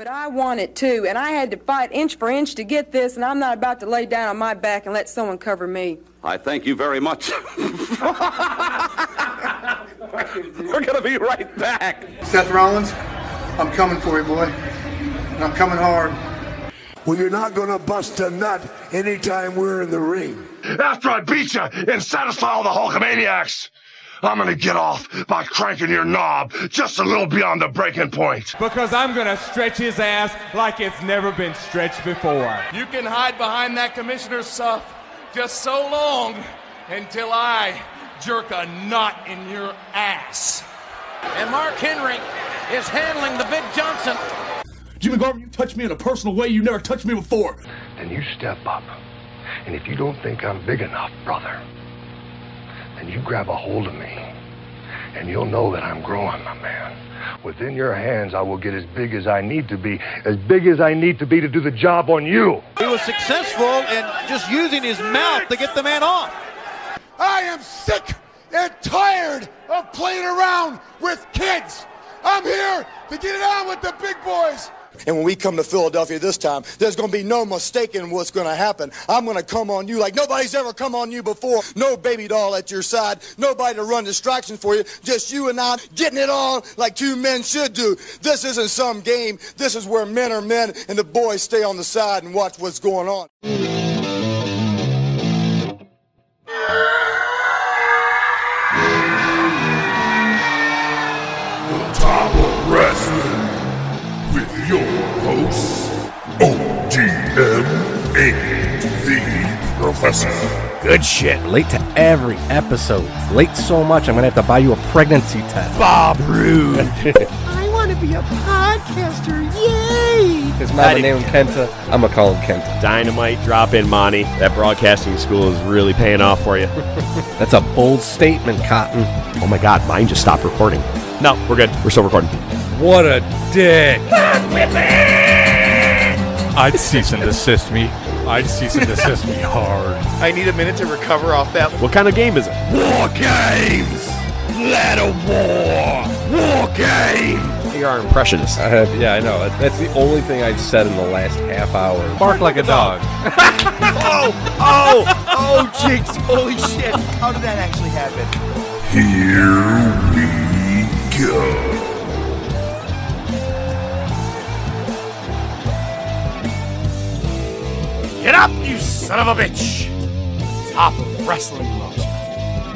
But I want it too, and I had to fight inch for inch to get this, and I'm not about to lay down on my back and let someone cover me. I thank you very much. We're going to be right back. Seth Rollins, I'm coming for you, boy. And I'm coming hard. Well, you're not going to bust a nut anytime we're in the ring. After I beat you and satisfy all the Hulkamaniacs, I'm gonna get off by cranking your knob just a little beyond the breaking point. Because I'm gonna stretch his ass like it's never been stretched before. You can hide behind that commissioner's stuff just so long until I jerk a knot in your ass. And Mark Henry is handling the Big Johnson. Jimmy Garvin, you touched me in a personal way you never touched me before. Then you step up. And if you don't think I'm big enough, brother, then you grab a hold of me. And you'll know that I'm growing, my man. Within your hands, I will get as big as I need to be, as big as I need to be to do the job on you. He was successful in just using his mouth to get the man off. I am sick and tired of playing around with kids. I'm here to get it on with the big boys. And when we come to Philadelphia this time, there's going to be no mistaking what's going to happen. I'm going to come on you like nobody's ever come on you before. No baby doll at your side. Nobody to run distractions for you. Just you and I getting it on like two men should do. This isn't some game. This is where men are men and the boys stay on the side and watch what's going on. The Good shit. Late to every episode. Late so much, I'm going to have to buy you a pregnancy test. Bob Rude. I want to be a podcaster. Yay! His mother named him Kenta. I'm going to call him Kenta. Dynamite drop in, Monty. That broadcasting school is really paying off for you. That's a bold statement, Cotton. Oh my god, mine just stopped recording. No, we're good. We're still recording. What a dick. I'd cease and desist me. I'd cease and desist me hard. I need a minute to recover off that. What kind of game is it? War games. Let a war. War game. You are impressionist. I have, yeah, I know. That's the only thing I've said in the last half hour. Bark like a dog. oh, oh, oh, jinx. Holy shit. How did that actually happen? Here we go. Get up, you son of a bitch! Top of Wrestling loves.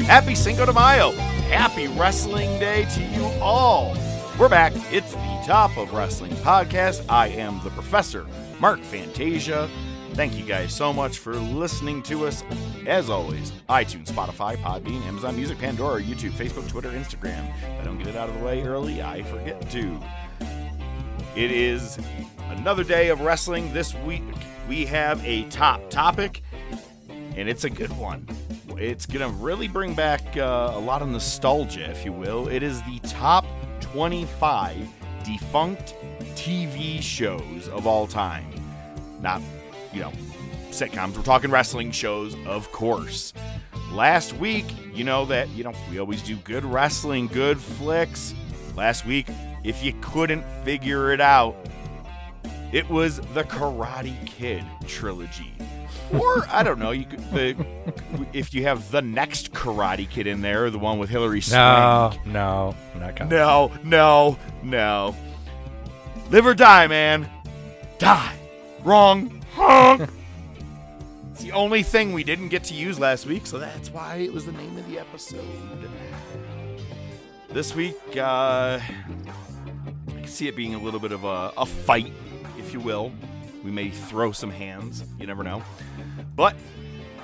Happy Cinco de Mayo! Happy Wrestling Day to you all! We're back. It's the Top of Wrestling podcast. I am the professor, Mark Fantasia. Thank you guys so much for listening to us. As always, iTunes, Spotify, Podbean, Amazon Music, Pandora, YouTube, Facebook, Twitter, Instagram. If I don't get it out of the way early, I forget to. It is another day of wrestling. This week, we have a top topic, and it's a good one. It's going to really bring back uh, a lot of nostalgia, if you will. It is the top 25 defunct TV shows of all time. Not, you know, sitcoms. We're talking wrestling shows, of course. Last week, you know that, you know, we always do good wrestling, good flicks. Last week, if you couldn't figure it out, it was the Karate Kid trilogy. Or I don't know, you could the if you have the next Karate Kid in there, the one with Hilary Swank. No, no, not coming. No, no, no. Live or die, man. Die. Wrong. Honk. it's the only thing we didn't get to use last week, so that's why it was the name of the episode. This week, uh, I can see it being a little bit of a, a fight, you will. We may throw some hands. You never know. But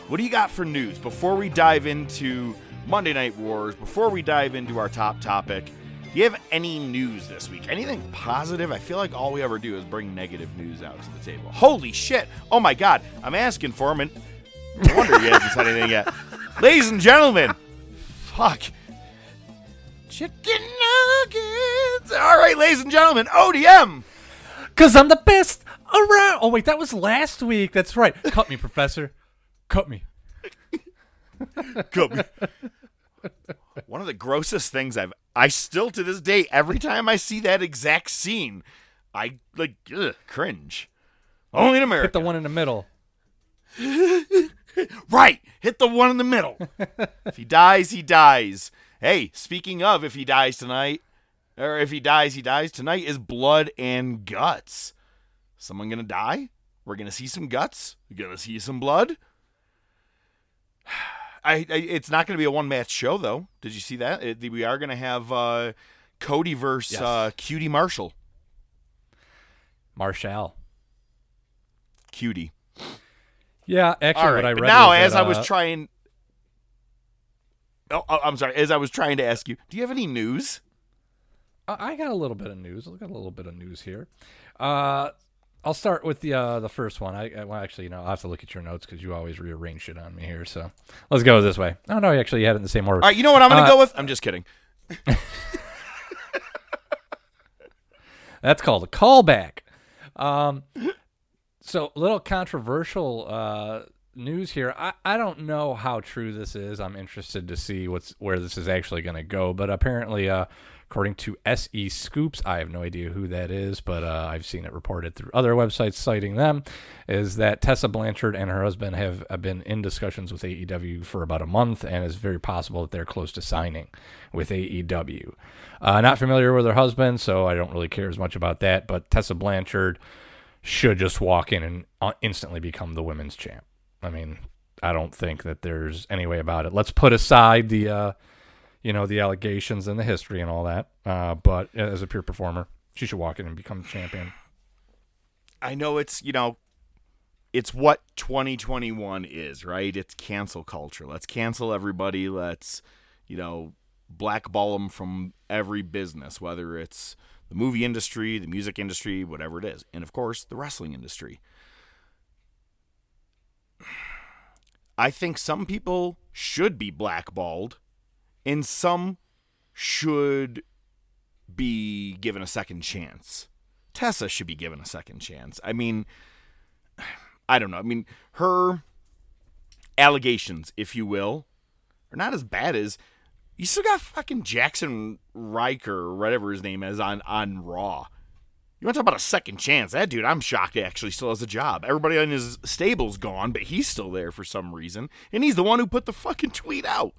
what do you got for news before we dive into Monday Night Wars? Before we dive into our top topic, do you have any news this week? Anything positive? I feel like all we ever do is bring negative news out to the table. Holy shit! Oh my god! I'm asking for him, and no wonder he hasn't said anything yet. Ladies and gentlemen, fuck. Chicken nuggets. All right, ladies and gentlemen, ODM. Cause I'm the best around. Oh wait, that was last week. That's right. Cut me, Professor. Cut me. Cut me. One of the grossest things I've I still to this day every time I see that exact scene, I like ugh, cringe. Only in America. Hit the one in the middle. right. Hit the one in the middle. if he dies, he dies. Hey, speaking of if he dies tonight, or if he dies, he dies tonight is blood and guts. Someone gonna die? We're gonna see some guts. We're gonna see some blood. I, I it's not gonna be a one match show though. Did you see that? It, we are gonna have uh, Cody versus Yes. uh, QT Marshall. Marshall. QT. Yeah, actually, right, what I read now as that, I was uh, trying. Oh, oh, I'm sorry. As I was trying to ask you, do you have any news? I I got a little bit of news. I got a little bit of news here. Uh, I'll start with the uh, the first one. I, I well, actually, you know, I'll have to look at your notes because you always rearrange shit on me here. So let's go this way. Oh no, actually, you had it in the same order. All right, you know what I'm going to Uh, go with? I'm just kidding. That's called a callback. Um, so a little controversial uh, news here. I, I don't know how true this is. I'm interested to see what's where this is actually going to go. But apparently, uh, according to SE Scoops, I have no idea who that is, but uh, I've seen it reported through other websites citing them. Is that Tessa Blanchard and her husband have, have been in discussions with AEW for about a month, and it's very possible that they're close to signing with AEW. Uh, not familiar with her husband, so I don't really care as much about that. But Tessa Blanchard should just walk in and uh, instantly become the women's champ. I mean, I don't think that there's any way about it. Let's put aside the, uh, you know, the allegations and the history and all that. Uh, but as a pure performer, she should walk in and become champion. I know it's, you know, it's what 2021 is, right? It's cancel culture. Let's cancel everybody. Let's, you know, blackball them from every business, whether it's the movie industry, the music industry, whatever it is. And of course, the wrestling industry. I think some people should be blackballed and some should be given a second chance. Tessa should be given a second chance. I mean, I don't know. I mean, her allegations, if you will, are not as bad as you still got fucking Jaxson Ryker or whatever his name is on on Raw. You want to talk about a second chance? That dude, I'm shocked, actually still has a job. Everybody on his stable's gone, but he's still there for some reason, and he's the one who put the fucking tweet out.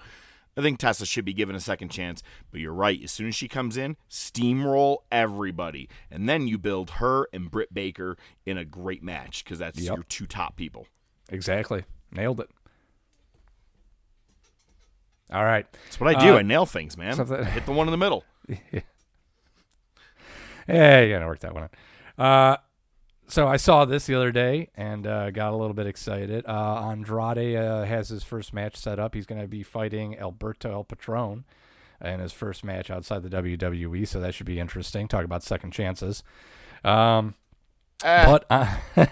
I think Tessa should be given a second chance, but you're right. As soon as she comes in, steamroll everybody, and then you build her and Britt Baker in a great match because that's Yep. your two top people. Exactly. Nailed it. All right. That's what I do. Uh, I nail things, man. I hit the one in the middle. Hey, you gotta work that one out. Uh, so I saw this the other day and uh, got a little bit excited. Uh, Andrade uh, has his first match set up. He's going to be fighting Alberto El Patron in his first match outside the WWE, so that should be interesting. Talk about second chances. Um, but uh,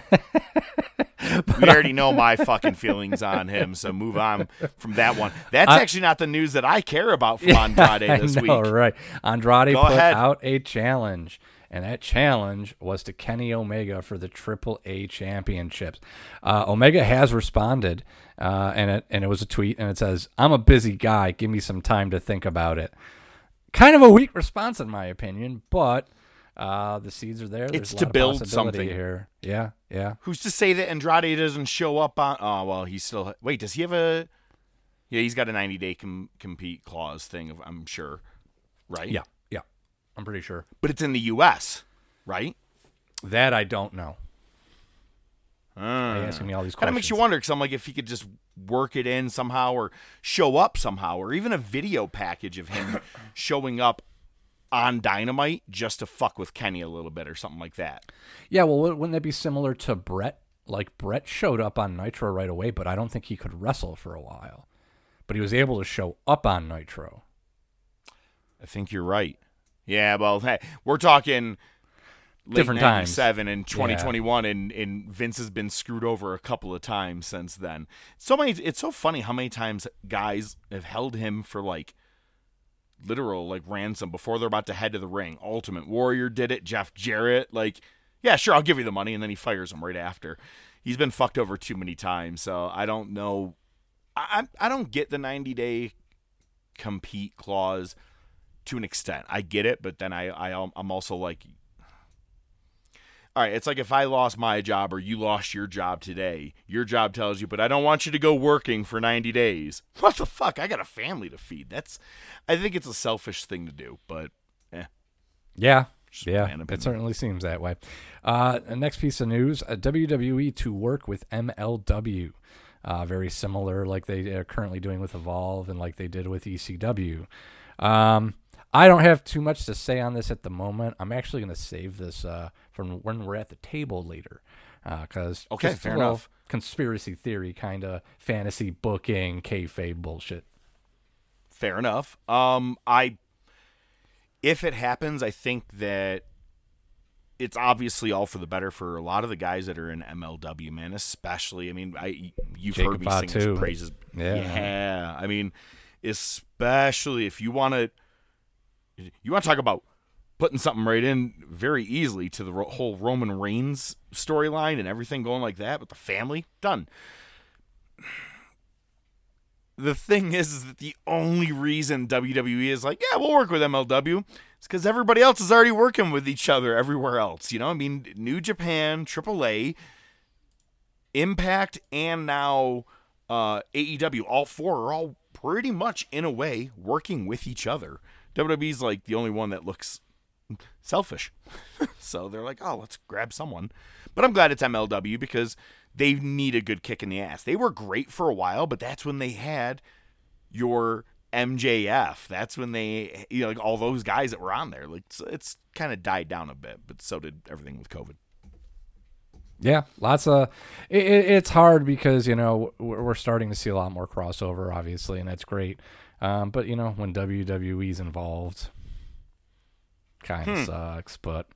we already know my fucking feelings on him, so move on from that one. That's I- actually not the news that I care about from Andrade this know, week. right? Andrade Go put ahead. out a challenge, and that challenge was to Kenny Omega for the Triple A Championships. Uh, Omega has responded, uh, and it and it was a tweet, and it says, "I'm a busy guy. Give me some time to think about it." Kind of a weak response, in my opinion, but uh, the seeds are there. There's It's to build something. here. Yeah, yeah. Who's to say that Andrade doesn't show up on? Oh well, he's still. Wait, does he have a? Yeah, he's got a 90 day com- compete clause thing. Of, I'm sure, right? Yeah. I'm pretty sure. but it's in the U.S. Right? That I don't know. Uh, you asking me all these questions. Kind of makes you wonder because I'm like, if he could just work it in somehow, or show up somehow, or even a video package of him showing up on Dynamite just to fuck with Kenny a little bit, or something like that. Yeah, well, wouldn't that be similar to Brett? Like Brett showed up on Nitro right away, but I don't think he could wrestle for a while. But he was able to show up on Nitro. I think you're right. Yeah, well, hey, we're talking Different times. 97 and Yeah. 2021 and, and Vince has been screwed over a couple of times since then. So many it's so funny how many times guys have held him for like literal like ransom before they're about to head to the ring. Ultimate Warrior did it, Jeff Jarrett like yeah, sure, I'll give you the money and then he fires him right after. He's been fucked over too many times, so I don't know I I I don't get the 90 day compete clause to an extent. I get it, but then I, I I'm also like all right, it's like if I lost my job or you lost your job today, your job tells you, but I don't want you to go working for 90 days. What the fuck? I got a family to feed. That's, I think it's a selfish thing to do, but eh. Yeah. Just yeah, it certainly seems that way. Uh, next piece of news: uh, WWE to work with MLW, uh, very similar, like they are currently doing with Evolve and like they did with ECW. Um, I don't have too much to say on this at the moment. I'm actually going to save this uh, from when we're at the table later, because Okay, fair enough. Conspiracy theory kind of fantasy booking, kayfabe bullshit. Fair enough. Um, I, if it happens, I think that it's obviously all for the better for a lot of the guys that are in MLW, man. Especially, I mean, I you've Jacob heard me sing his praises. Yeah. yeah. I mean, especially if you want to, you want to talk about putting something right in very easily to the whole Roman Reigns storyline and everything going like that with the family. Done the thing is, is that the only reason WWE is like, yeah, we'll work with MLW is because everybody else is already working with each other everywhere else. You know, I mean, New Japan, AAA, Impact, and now uh, AEW, all four are all pretty much in a way working with each other. WWE's like the only one that looks selfish. so they're like, oh, let's grab someone. But I'm glad it's MLW because they need a good kick in the ass. They were great for a while, but that's when they had your MJF. That's when they, you know, like all those guys that were on there. Like it's, it's kind of died down a bit, but so did everything with COVID. Yeah, lots of. It, it, it's hard because you know we're starting to see a lot more crossover, obviously, and that's great. Um, but you know when WWE's involved, kind of Hmm. sucks. But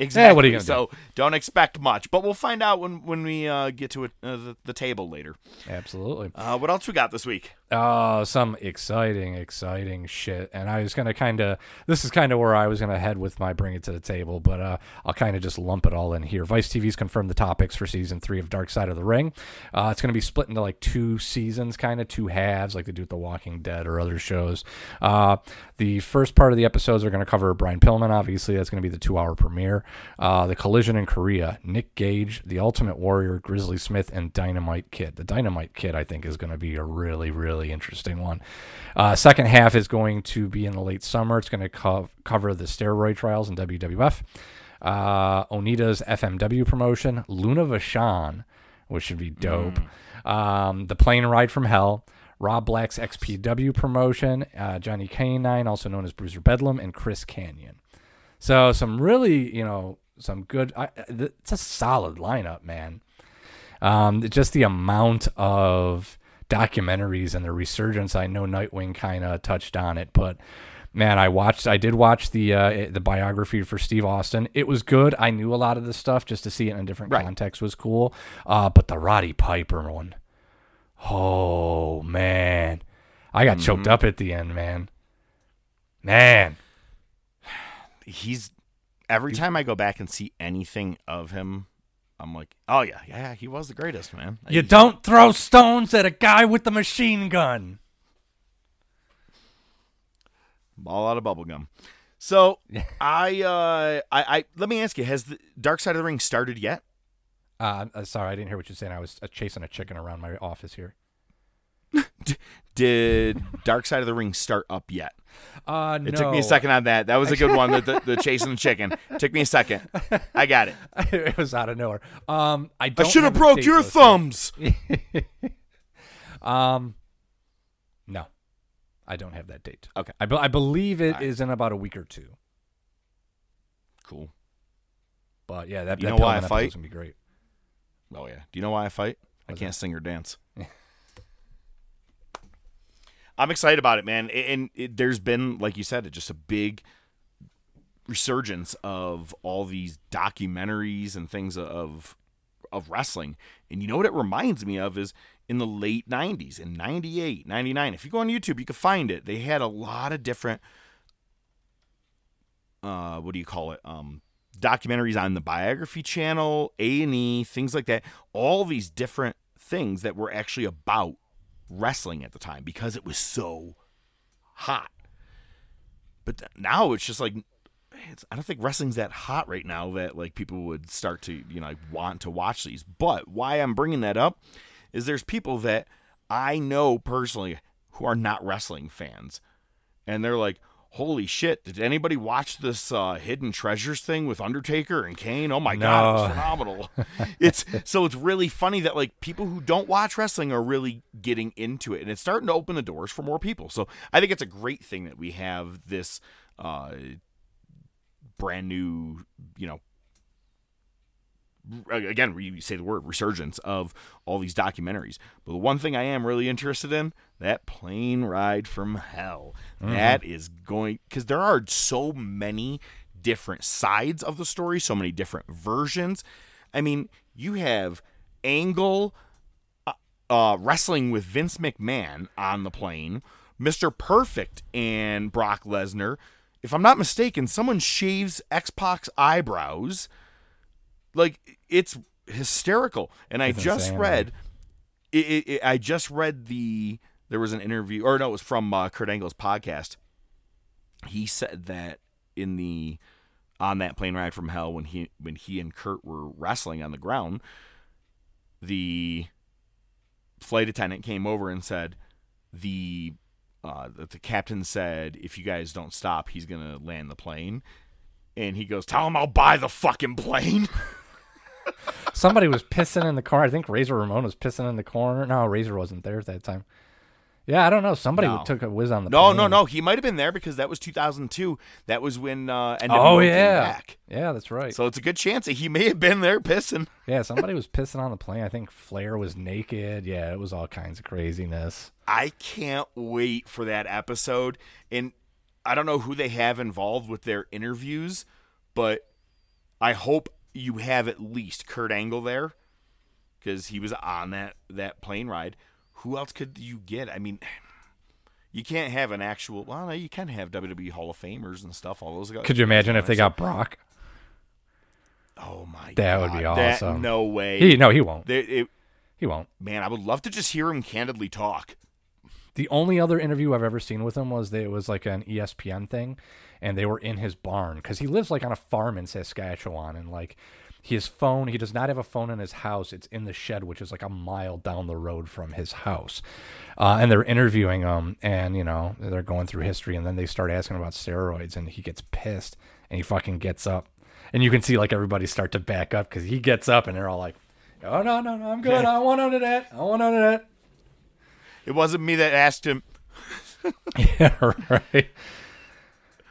Exactly. yeah, what are you gonna so do? don't expect much, but we'll find out when when we uh, get to it, uh, the, the table later. Absolutely. Uh, what else we got this week? Oh, some exciting, exciting shit. And I was gonna kind of. This is kind of where I was gonna head with my bring it to the table, but uh, I'll kind of just lump it all in here. Vice TV's confirmed the topics for season three of Dark Side of the Ring. Uh, it's gonna be split into like two seasons, kind of two halves, like they do with The Walking Dead or other shows. Uh, the first part of the episodes are gonna cover Brian Pillman. Obviously, that's gonna be the two-hour premiere. Uh, the Collision in Korea, Nick Gage, The Ultimate Warrior, Grizzly Smith, and Dynamite Kid. The Dynamite Kid, I think, is going to be a really, really interesting one. Uh, second half is going to be in the late summer. It's going to co- cover the steroid trials in WWF, uh, Onita's FMW promotion, Luna Vachon, which should be dope, um, The Plane Ride from Hell. Rob Black's XPW promotion, uh, Johnny K-9, also known as Bruiser Bedlam, and Chris Kanyon. So some really, you know, some good. I, it's a solid lineup, man. Um, just the amount of documentaries and the resurgence. I know Nightwing kind of touched on it, but man, I watched. I did watch the uh, the biography for Steve Austin. It was good. I knew a lot of the stuff. Just to see it in a different context was cool. Uh, but the Roddy Piper one, oh man, I got choked Mhm. up at the end, man. Man. He's every time I go back and see anything of him, I'm like, oh yeah, yeah, he was the greatest, man. You don't throw stones at a guy with a machine gun. Ball out of bubble gum. So I, uh, I, I let me ask you: Has the Dark Side of the Ring started yet? Uh, I'm sorry, I didn't hear what you're saying. I was uh, chasing a chicken around my office here. Did Dark Side of the Ring start up yet? Uh, It took me a second on that. That was a good one. The, the, the chasing the chicken took me a second. I got it. it was out of nowhere. Um, I I should have broke your thumbs. um, no, I don't have that date. Okay. I, be- I believe it is right. in about a week or two. Cool. But yeah, that You that know why I fight? gonna be great. Oh yeah. Do you know why I fight? I can't that? sing or dance. I'm excited about it, man. And it, there's been, like you said, just a big resurgence of all these documentaries and things of of wrestling. And you know what it reminds me of is in the late 90s, in 98, 99. If you go on YouTube, you can find it. They had a lot of different uh what do you call it? Um documentaries on the biography channel, A&E, things like that. All these different things that were actually about wrestling at the time because it was so hot. But th- now it's just like it's, I don't think wrestling's that hot right now that like people would start to you know like, want to watch these. But why I'm bringing that up is there's people that I know personally who are not wrestling fans, and they're like, "Holy shit! Did anybody watch this uh, Hidden Treasures thing with Undertaker and Kane? Oh my god, it was phenomenal!" it's so it's really funny that like people who don't watch wrestling are really getting into it, and it's starting to open the doors for more people. So I think it's a great thing that we have this. Uh, brand new, you know, again, you say the word resurgence of all these documentaries. But the one thing I am really interested in that plane ride from hell. Mhm. That is going because there are so many different sides of the story, so many different versions. I mean, you have Angle uh, uh, wrestling with Vince McMahon on the plane, Mr. Perfect and Brock Lesnar. If I'm not mistaken, someone shaves X Pac's eyebrows. Like it's hysterical. And I just insane, read, it, it- I just read the there was an interview, or no, it was from uh, Kurt Angle's podcast. He said that in the on that plane ride from hell when he when he and Kurt were wrestling on the ground, the flight attendant came over and said the uh, the captain said if you guys don't stop, he's gonna land the plane. And he goes, "Tell him I'll buy the fucking plane." Somebody was pissing in the corner. I think Razor Ramon was pissing in the corner. No, Razor wasn't there at that time. Yeah, I don't know. Somebody No. took a whiz on the no, plane. no, no. He might have been there because that was 2002. That was when uh, NWO Oh came yeah, back. yeah, that's right. So it's a good chance that he may have been there pissing. Yeah, somebody was pissing on the plane. I think Flair was naked. Yeah, it was all kinds of craziness. I can't wait for that episode. And I don't know who they have involved with their interviews, but I hope you have at least Kurt Angle there because he was on that that plane ride. Who else could you get? I mean, you can't have an actual. Well, no, you can have WWE Hall of Famers and stuff. All those guys. Could you imagine if they got Brock? Oh my! God. That would be God, that- awesome. no way. He no, he won't. They- it- He won't. Man, I would love to just hear him candidly talk. The only other interview I've ever seen with him was that it was like an ESPN thing, and they were in his barn because he lives like on a farm in Saskatchewan, and like his phone, he does not have a phone in his house. It's in the shed, which is like a mile down the road from his house. Uh, and they're interviewing him, and you know they're going through history, and then they start asking about steroids, and he gets pissed, and he fucking gets up, and you can see like everybody start to back up because he gets up, and they're all like, "Oh no, no, no, I'm good. I want none of that. I want none of that." It wasn't me that asked him. yeah, right.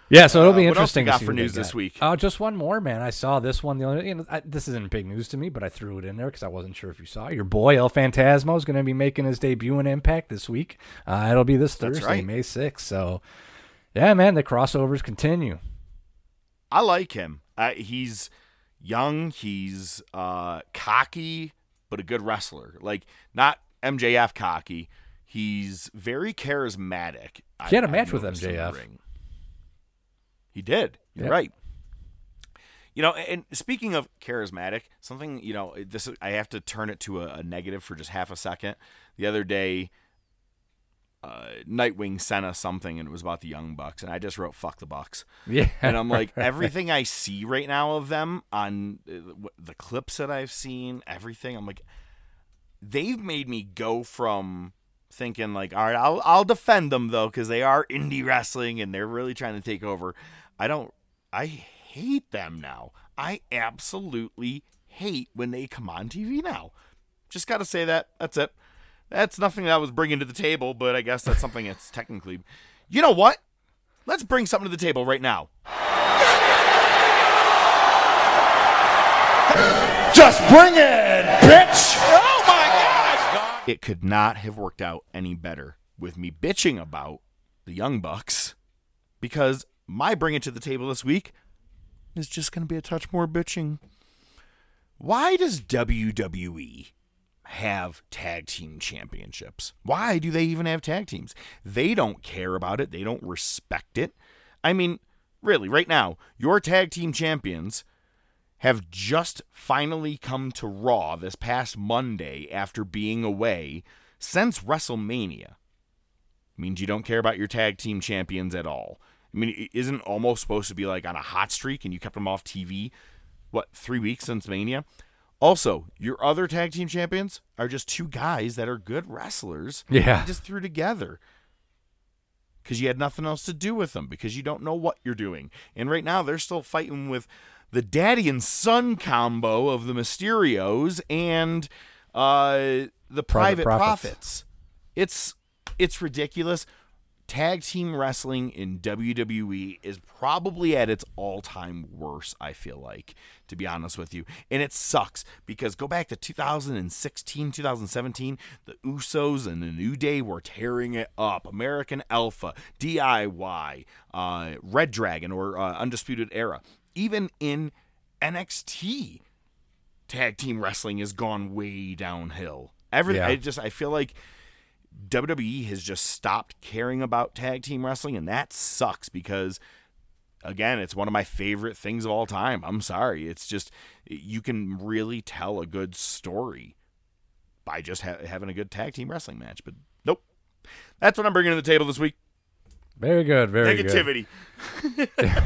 Yeah, so it'll be Uh, what else we interesting. got to see for news this week? Oh, just one more, man. I saw this one. The only, you know, I, this isn't big news to me, but I threw it in there because I wasn't sure if you saw. Your boy El Fantasmo is going to be making his debut in Impact this week. Uh, it'll be this Thursday, right. May sixth. So, yeah, man, the crossovers continue. I like him. Uh, he's young. He's uh, cocky, but a good wrestler. Like not MJF cocky. He's very charismatic. He had a I- match I with noticed in the MJF. He did. You're Yep. right. You know, and speaking of charismatic, something you know, this I have to turn it to a, a negative for just half a second. The other day, uh, Nightwing sent us something, and it was about the Young Bucks, and I just wrote "fuck the Bucks." Yeah, and I'm like, everything I see right now of them on uh, the clips that I've seen, everything, I'm like, they've made me go from thinking like, all right, I'll I'll defend them though because they are indie wrestling and they're really trying to take over. I don't. I hate them now. I absolutely hate when they come on TV now. Just got to say that. That's it. That's nothing that I was bringing to the table, but I guess that's something that's technically. You know what? Let's bring something to the table right now. Just bring it, bitch! Oh my God! It could not have worked out any better with me bitching about the Young Bucks because my bring it to the table this week is just going to be a touch more bitching. Why does WWE have tag team championships? Why do they even have tag teams? They don't care about it, they don't respect it. I mean, really, right now, your tag team champions have just finally come to Raw this past Monday after being away since WrestleMania. Means you don't care about your tag team champions at all. I mean, it isn't almost supposed to be like on a hot streak and you kept them off TV, what, three weeks since Mania? Also, your other tag team champions are just two guys that are good wrestlers. Yeah. Just threw together because you had nothing else to do with them because you don't know what you're doing. And right now, they're still fighting with the daddy and son combo of the Mysterios and uh, the Private private, Profits. profits. It's it's ridiculous. Tag team wrestling in WWE is probably at its all-time worst, I feel like, to be honest with you. And it sucks because go back to 2016, 2017, the Usos and the New Day were tearing it up. American Alpha, DIY, uh, Red Dragon or uh, Undisputed Era. Even in NXT, tag team wrestling has gone way downhill. Everything Yeah. I just I feel like WWE has just stopped caring about tag team wrestling and that sucks because again, it's one of my favorite things of all time. I'm sorry. It's just you can really tell a good story by just ha- having a good tag team wrestling match, but nope. That's what I'm bringing to the table this week. Very good. Very good. Negativity. Did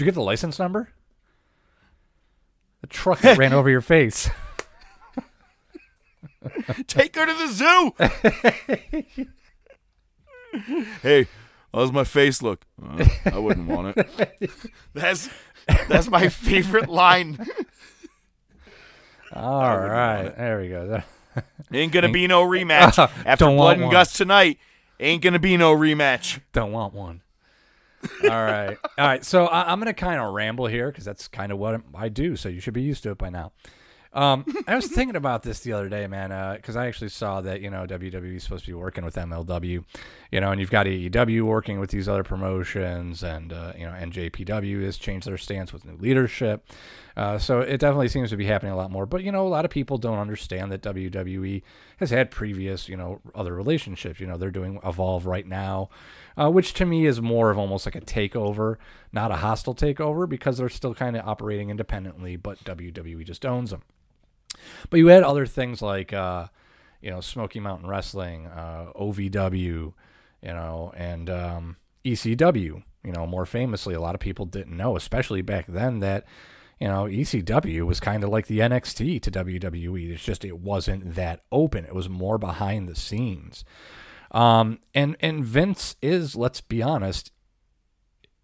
you get the license number? The truck that ran over your face. Take her to the zoo. hey, how's my face look? Uh, I wouldn't want it. That's that's my favorite line. All right, there we go. Ain't gonna be no rematch after blood and one. guts tonight. Ain't gonna be no rematch. Don't want one. All right, all right. So I, I'm gonna kind of ramble here because that's kind of what I do. So you should be used to it by now. Um, I was thinking about this the other day, man, because I actually saw that you know WWE is supposed to be working with MLW, you know, and you've got AEW working with these other promotions, and uh, you know NJPW has changed their stance with new leadership. Uh, so it definitely seems to be happening a lot more. But you know, a lot of people don't understand that WWE has had previous, you know, other relationships. You know, they're doing Evolve right now, uh, which to me is more of almost like a takeover, not a hostile takeover, because they're still kind of operating independently, but WWE just owns them. But you had other things like, uh, you know, Smoky Mountain Wrestling, uh, OVW, you know, and um, ECW. You know, more famously, a lot of people didn't know, especially back then, that you know ECW was kind of like the NXT to WWE. It's just it wasn't that open. It was more behind the scenes. Um, and and Vince is, let's be honest,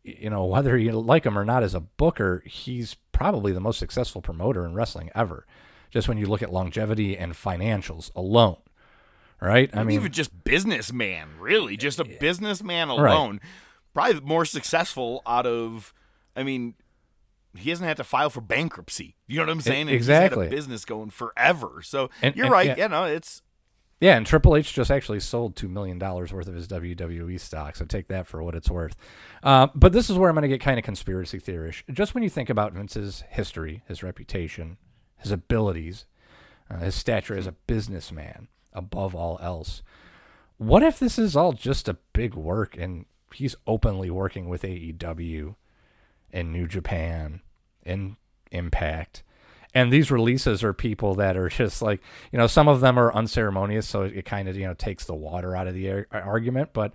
you know, whether you like him or not as a booker, he's probably the most successful promoter in wrestling ever. Just when you look at longevity and financials alone, right? I mean, even just businessman, really, just a businessman Right. alone. Probably more successful out of. I mean, he hasn't had to file for bankruptcy. You know what I'm saying? And he's had a exactly. business going forever. So And- you're and- right. yeah. Yeah, no, it's Yeah, and Triple H just actually sold two million dollars worth of his WWE stock, so take that for what it's worth. Uh, but this is where I'm going to get kind of conspiracy theorish. Just when you think about Vince's history, his reputation, his abilities, uh, his stature as a businessman, above all else, what if this is all just a big work and he's openly working with AEW and New Japan and Impact? And these releases are people that are just like you know some of them are unceremonious so it, kind of you know takes the water out of the ar- argument but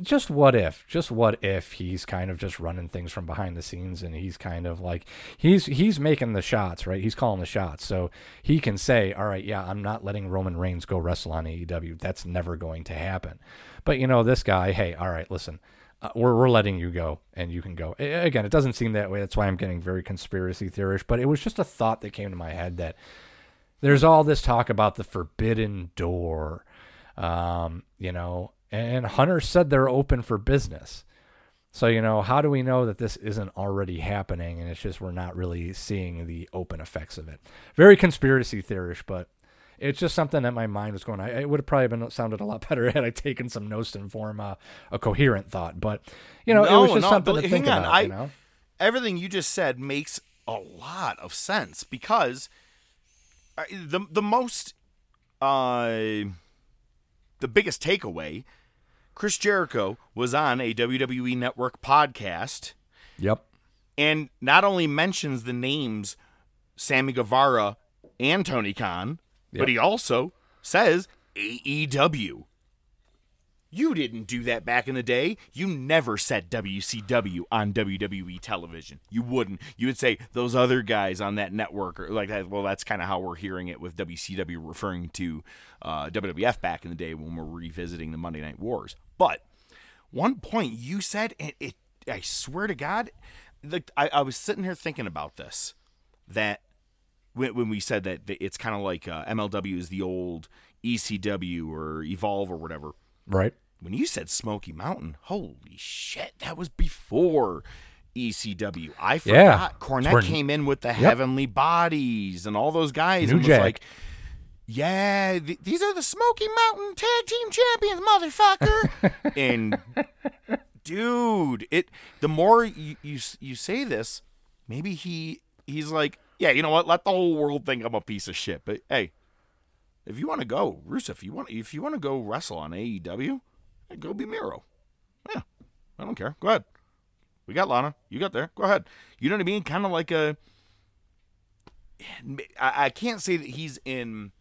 just what if just what if he's kind of just running things from behind the scenes and he's kind of like he's he's making the shots right? He's calling the shots. So he can say all right yeah i'm not letting roman reigns go wrestle on aew that's never going to happen. But you know this guy hey all right listen uh, we're, we're letting you go and you can go. Again it doesn't seem that way. That's why i'm getting very conspiracy theorish but it was just a thought that came to my head that there's all this talk about the forbidden door um, you know and hunter said they're open for business. So you know how do we know that this isn't already happening and it's just we're not really seeing the open effects of it? Very conspiracy theorish but it's just something that my mind was going. I it would have probably been sounded a lot better had I taken some notes to form a, a coherent thought. But you know, it was just no, something to think on. about. I, you know, Everything you just said makes a lot of sense because the the most uh the biggest takeaway Chris Jericho was on a WWE network podcast Yep. and not only mentions the names Sammy Guevara and Tony Khan, Yep. but he also says AEW. You didn't do that back in the day. You never said WCW on WWE television. You wouldn't. You would say those other guys on that network or like that. Well, that's kind of how we're hearing it with WCW referring to uh, WWF back in the day when we're revisiting the Monday Night Wars. But one point you said, and it, I swear to God, like I, I was sitting here thinking about this, that when, when we said that it's kind of like uh, MLW is the old ECW or Evolve or whatever. Right. When you said Smoky Mountain, holy shit, that was before ECW. I forgot. Yeah. Cornette Corn- came in with the Yep. Heavenly Bodies and all those guys New and was like, yeah, th- these are the Smoky Mountain Tag Team Champions, motherfucker. and dude, it the more you, you you say this, maybe he he's like, yeah, you know what? Let the whole world think I'm a piece of shit. But hey, if you want to go, Rusev, you want if you want to go wrestle on AEW, hey, go be Miro. Yeah, I don't care. Go ahead. We got Lana. You got there. Go ahead. You know what I mean? Kind of like a. I, I can't say that he's in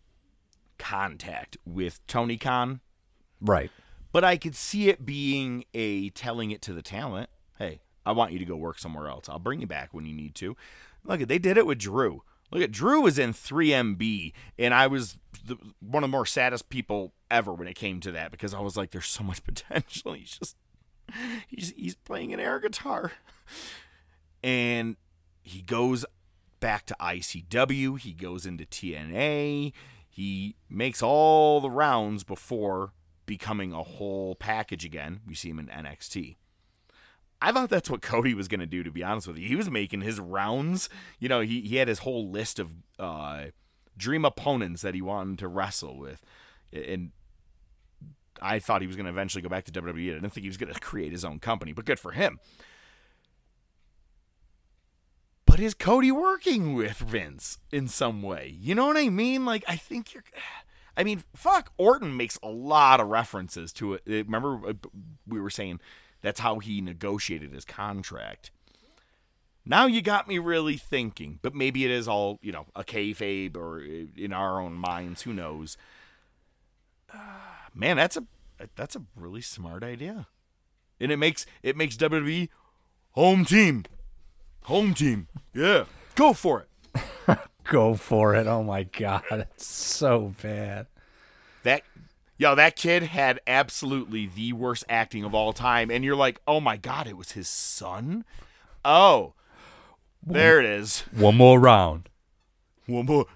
contact with Tony Khan, Right. but I could see it being a telling it to the talent. Hey, I want you to go work somewhere else. I'll bring you back when you need to. Look, at they did it with Drew. Look at Drew was in 3MB, and I was the, one of the more saddest people ever when it came to that because I was like, there's so much potential. He's just he's he's playing an air guitar, and he goes back to ICW. He goes into TNA. He makes all the rounds before becoming a whole package again. We see him in NXT. I thought that's what Cody was going to do, to be honest with you. He was making his rounds. You know, he, he had his whole list of uh, dream opponents that he wanted to wrestle with. And I thought he was going to eventually go back to WWE. I didn't think he was going to create his own company, but good for him. But is Cody working with Vince in some way? You know what I mean? Like, I think you're. I mean, fuck, Orton makes a lot of references to it. Remember, uh, we were saying that's how he negotiated his contract. Now you got me really thinking, but maybe it is all, you know, a kayfabe or uh, in our own minds. Who knows? Man, that's a that's a really smart idea, and it makes it makes WWE home team, home team. Yeah, go for it. Go for it. Oh my god, it's so bad. That yo, that kid had absolutely the worst acting of all time, and you're like, oh my god, it was his son. Oh, there it is. One more round. One more.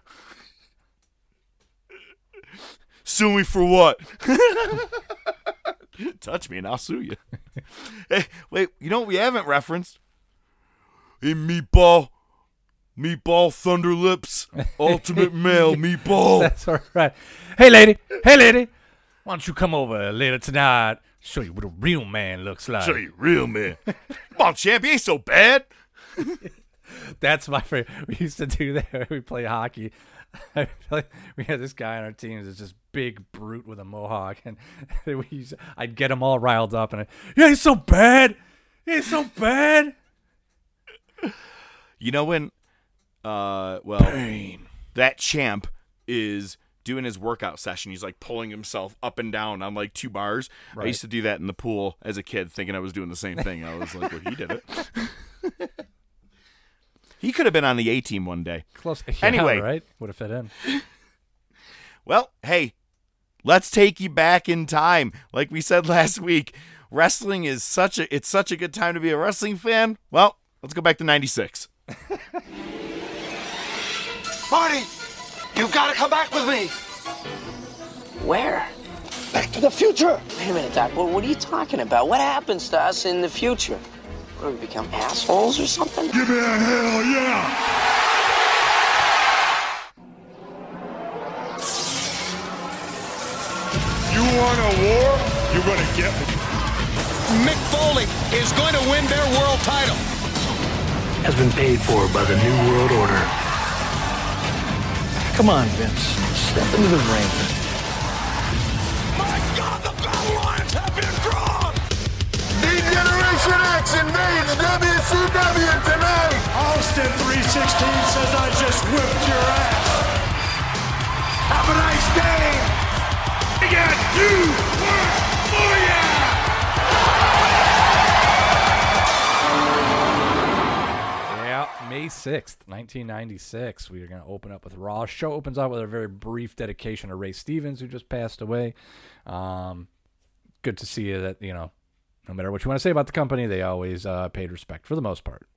Sue me for what? Touch me and I'll sue you. hey, wait, you know what we haven't referenced? Hey, meatball. Meatball Thunder Lips. Ultimate male meatball. That's all right. Hey, lady. Hey, lady. Why don't you come over later tonight? Show you what a real man looks like. Show you real man. Come on, champ. You ain't so bad. That's my favorite. We used to do that. We play hockey. I feel like we had this guy on our team that's just big brute with a mohawk, and we used, I'd get him all riled up, and I, yeah, he's so bad. He's so bad. You know when, uh, well, that champ is doing his workout session. He's like pulling himself up and down on like two bars. I used to do that in the pool as a kid, thinking I was doing the same thing. I was like, well, he did it. he could have been on the A team one day. Close. Yeah, Anyway, right? Would have fit in. Well, hey, let's take you back in time. Like we said last week, wrestling is such a it's such a good time to be a wrestling fan. Well, let's go back to 96. Marty, you've got to come back with me. Where? Back to the future. Wait a minute, Doc. What, what are you talking about? What happens to us in the future? What, do we become assholes or something? Give me a hell yeah. You want a war? You're gonna get one. Mick Foley is going to win their world title. has been paid for by the New World Order. Come on, Vince. Step into the ring. My God, the battle lines have been drawn. D-Generation X invades WCW tonight. Austin 316 says I just whipped your ass. Have a nice day. We got you. Work May 6th, 1996. We are going to open up with Raw. Show opens up with a very brief dedication to Ray Stevens, who just passed away. Um, good to see you that, you know, no matter what you want to say about the company, they always uh, paid respect for the most part.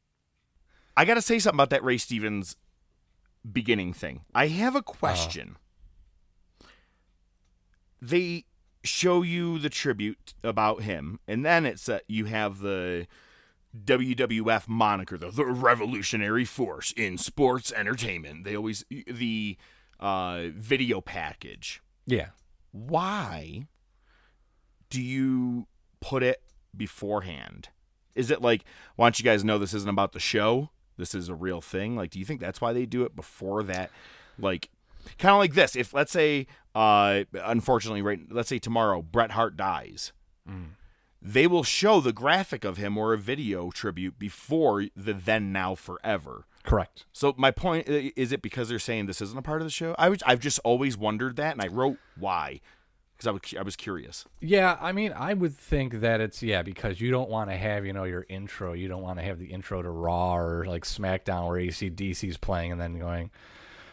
I got to say something about that Ray Stevens beginning thing. I have a question. They show you the tribute about him, and then it's uh, you have the WWF moniker, the, the Revolutionary Force in sports entertainment. They always the uh, video package. Yeah. Why do you put it beforehand? Is it like, why don't you guys know this isn't about the show? This is a real thing. Like, do you think that's why they do it before that? Like, kind of like this. If let's say, uh, unfortunately, right, let's say tomorrow Bret Hart dies, Mm. They will show the graphic of him or a video tribute before the then now forever. Correct. So my point uh, is it because they're saying this isn't a part of the show? I was I've just always wondered that, and I wrote why because I was I was curious. Yeah, I mean, I would think that it's yeah because you don't want to have you know your intro. You don't want to have the intro to Raw or like SmackDown where ACDC's playing and then going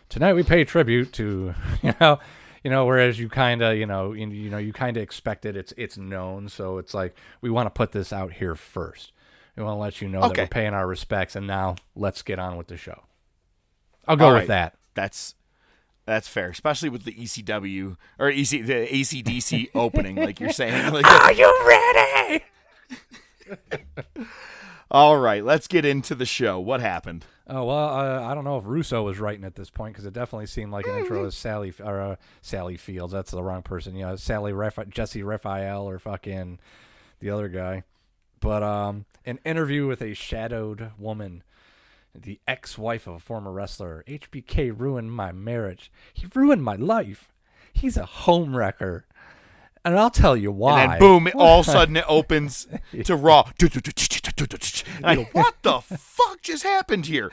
tonight we pay tribute to you know you know whereas you kind of you know you, you know you kind of expect it. It's it's known, so it's like we want to put this out here first. We want to let you know that we're paying our respects, and now let's get on with the show. I'll go All with right. that. That's that's fair, especially with the ECW or EC the ACDC opening, like you're saying. Like, Are you ready? All right, let's get into the show. What happened? Oh well, uh, I don't know if Russo was writing at this point because it definitely seemed like an intro of Sally or uh, Sally Fields. That's the wrong person. You know, Sally Jesse Raphael or fucking the other guy. But um, an interview with a shadowed woman, the ex-wife of a former wrestler. HBK ruined my marriage. He ruined my life. He's a home wrecker. And I'll tell you why. And then boom, all of a sudden it opens to Raw. And I, what the fuck just happened here?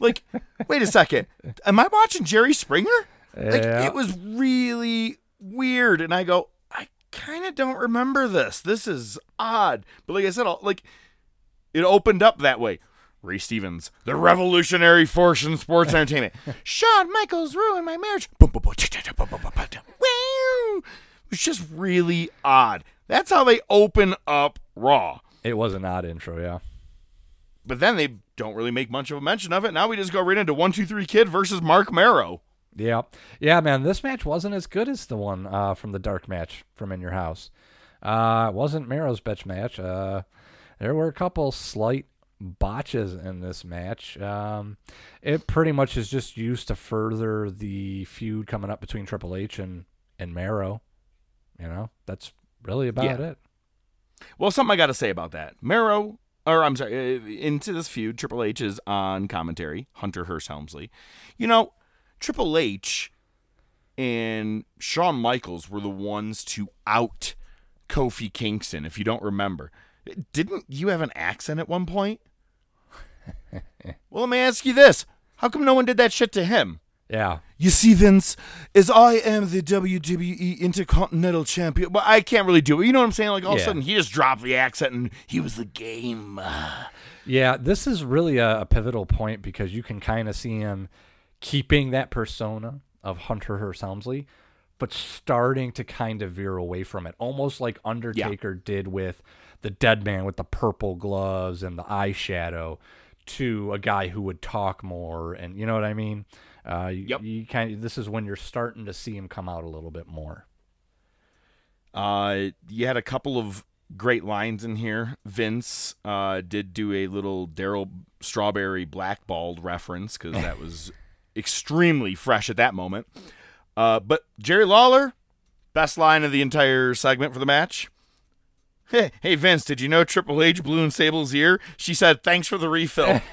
Like, wait a second. Am I watching Jerry Springer? Like, Yeah. it was really weird. And I go, I kind of don't remember this. This is odd. But like I said, I'll- like, it opened up that way. Ray Stevens, the revolutionary force in sports entertainment. Shawn Michaels ruined my marriage. Boom, boom, boom. Wow. It was just really odd. That's how they open up Raw. It was an odd intro, yeah. But then they don't really make much of a mention of it. Now we just go right into one, two, three Kid versus Marc Mero. Yeah, yeah, man. This match wasn't as good as the one uh, from the dark match from In Your House. Uh, it wasn't Mero's best match. Uh, there were a couple slight botches in this match. Um, it pretty much is just used to further the feud coming up between Triple H and and Marrow. You know, that's really about Yeah. it. Well, something I got to say about that. Mero, or I'm sorry, uh, into this feud, Triple H is on commentary. Hunter Hearst Helmsley. You know, Triple H and Shawn Michaels were the ones to out Kofi Kingston, if you don't remember. Didn't you have an accent at one point? well, let me ask you this. How come no one did that shit to him? Yeah. You see, Vince, as I am the WWE Intercontinental Champion, but I can't really do it. You know what I'm saying? Like all of a sudden, he just dropped the accent and he was the game. Yeah, this is really a, a pivotal point because you can kind of see him keeping that persona of Hunter Hearst Helmsley, but starting to kind of veer away from it, almost like Undertaker did with the Dead Man with the purple gloves and the eyeshadow, to a guy who would talk more, and you know what I mean. Uh, you, Yep. you kind of this is when you're starting to see him come out a little bit more. Uh, you had a couple of great lines in here. Vince uh, did do a little Darryl Strawberry blackballed reference because that was extremely fresh at that moment. Uh, but Jerry Lawler, best line of the entire segment for the match. Hey, hey Vince, did you know Triple H blew in Sable's ear? She said, "Thanks for the refill."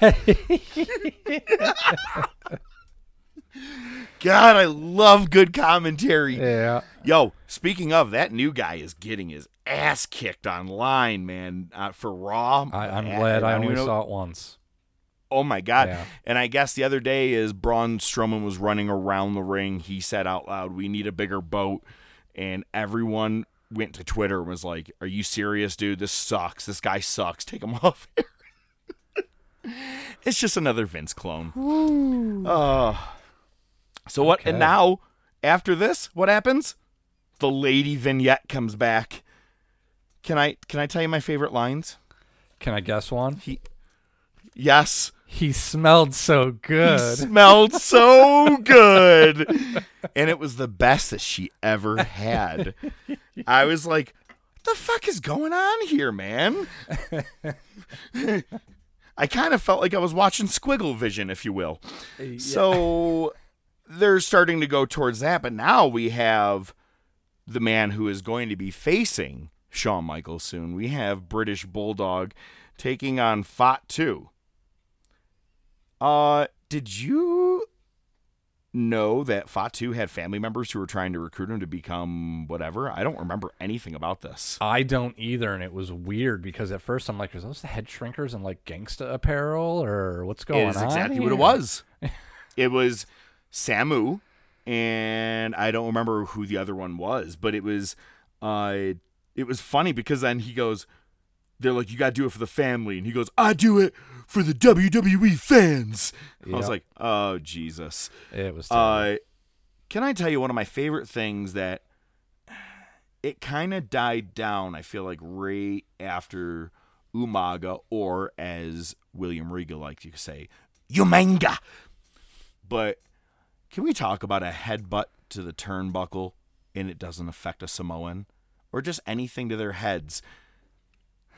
God, I love good commentary. Yeah. Yo, speaking of, that new guy is getting his ass kicked online, man, uh, for Raw. I, I'm Uh, glad I don't only know- saw it once. Oh my god! Yeah. And I guess the other day, as Braun Strowman was running around the ring, he said out loud, "We need a bigger boat," and everyone went to Twitter and was like, "Are you serious, dude? This sucks. This guy sucks. Take him off." It's just another Vince clone. Uh, so what? And now, after this, what happens? The lady vignette comes back. Can I can I tell you my favorite lines? Can I guess one? He, yes. He smelled so good. He smelled so good. and it was the best that she ever had. I was like, what the fuck is going on here, man? I kind of felt like I was watching Squiggle Vision, if you will. Uh, yeah. So they're starting to go towards that, but now we have the man who is going to be facing Shawn Michaels soon. We have British Bulldog taking on Fatu. Uh, did you know that Fatu had family members who were trying to recruit him to become whatever? I don't remember anything about this. I don't either, and it was weird because at first I'm like, "Are those the head shrinkers in like gangsta apparel, or what's going on?" Is exactly what it was. it was Samu, and I don't remember who the other one was, but it was, uh, it was funny because then he goes, they're like, "You got to do it for the family," and he goes, "I do it for the WWE fans." I was like, "Oh Jesus!" It was Uh, can I tell you one of my favorite things that it kind of died down? I feel like right after Umaga, or as William Regal liked to say, Umanga. But can we talk about a headbutt to the turnbuckle and it doesn't affect a Samoan, or just anything to their heads?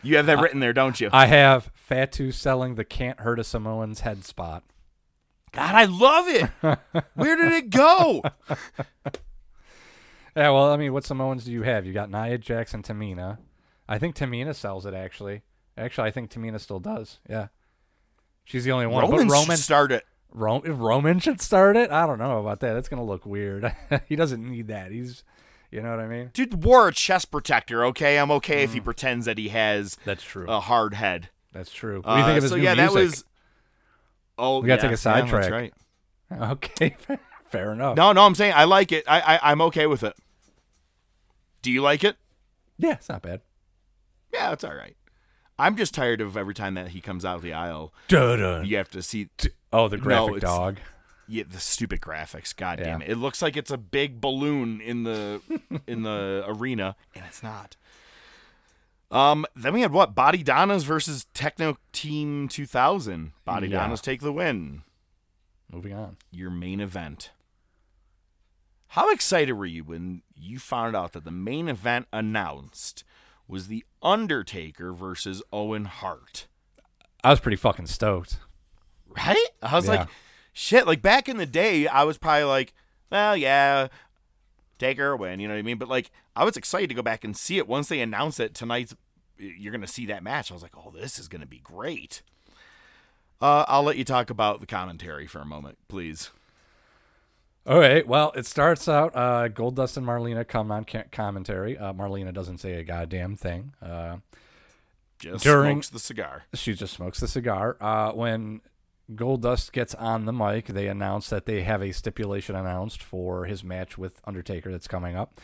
You have that written there, don't you? I have Fatu selling the can't hurt a Samoan's head spot. God, I love it. Where did it go? Yeah, well, I mean, what Samoans do you have? You got Nia Jackson, Tamina. I think Tamina sells it actually. Actually, I think Tamina still does. Yeah, she's the only one. Roman but Roman start it. Ro- if Roman should start it. I don't know about that. That's gonna look weird. he doesn't need that. He's, you know what I mean. Dude wore a chest protector. Okay, I'm okay if he mm. pretends that he has That's true. a hard head. That's true. What do you uh, think of his so new yeah, that music? was. Oh, we gotta take a sidetrack. Yeah, right. Okay, fair enough. No, no, I'm saying I like it. I, I I'm okay with it. Do you like it? Yeah, it's not bad. Yeah, it's all right. I'm just tired of every time that he comes out of the aisle. Dun-dun. You have to see. Oh, the graphic it's- dog. Yeah, the stupid graphics. God Yeah. damn it! It looks like it's a big balloon in the in the arena, and it's not. Um. Then we had what? Body Donnas versus Techno Team 2000. Body Yeah. Donnas take the win. Moving on. Your main event. How excited were you when you found out that the main event announced was the Undertaker versus Owen Hart? I was pretty fucking stoked. Right? I was Yeah. like, shit. Like back in the day, I was probably like, well, yeah, take her win. You know what I mean? But like, I was excited to go back and see it once they announced that tonight's. You're gonna see that match. I was like, oh, this is gonna be great. Uh, I'll let you talk about the commentary for a moment, please. All right. Well, it starts out uh, Goldust and Marlena come on ca- commentary. Uh, Marlena doesn't say a goddamn thing. Uh, Just during smokes the cigar. she just smokes the cigar. Uh, when Goldust gets on the mic, they announce that they have a stipulation announced for his match with Undertaker that's coming up,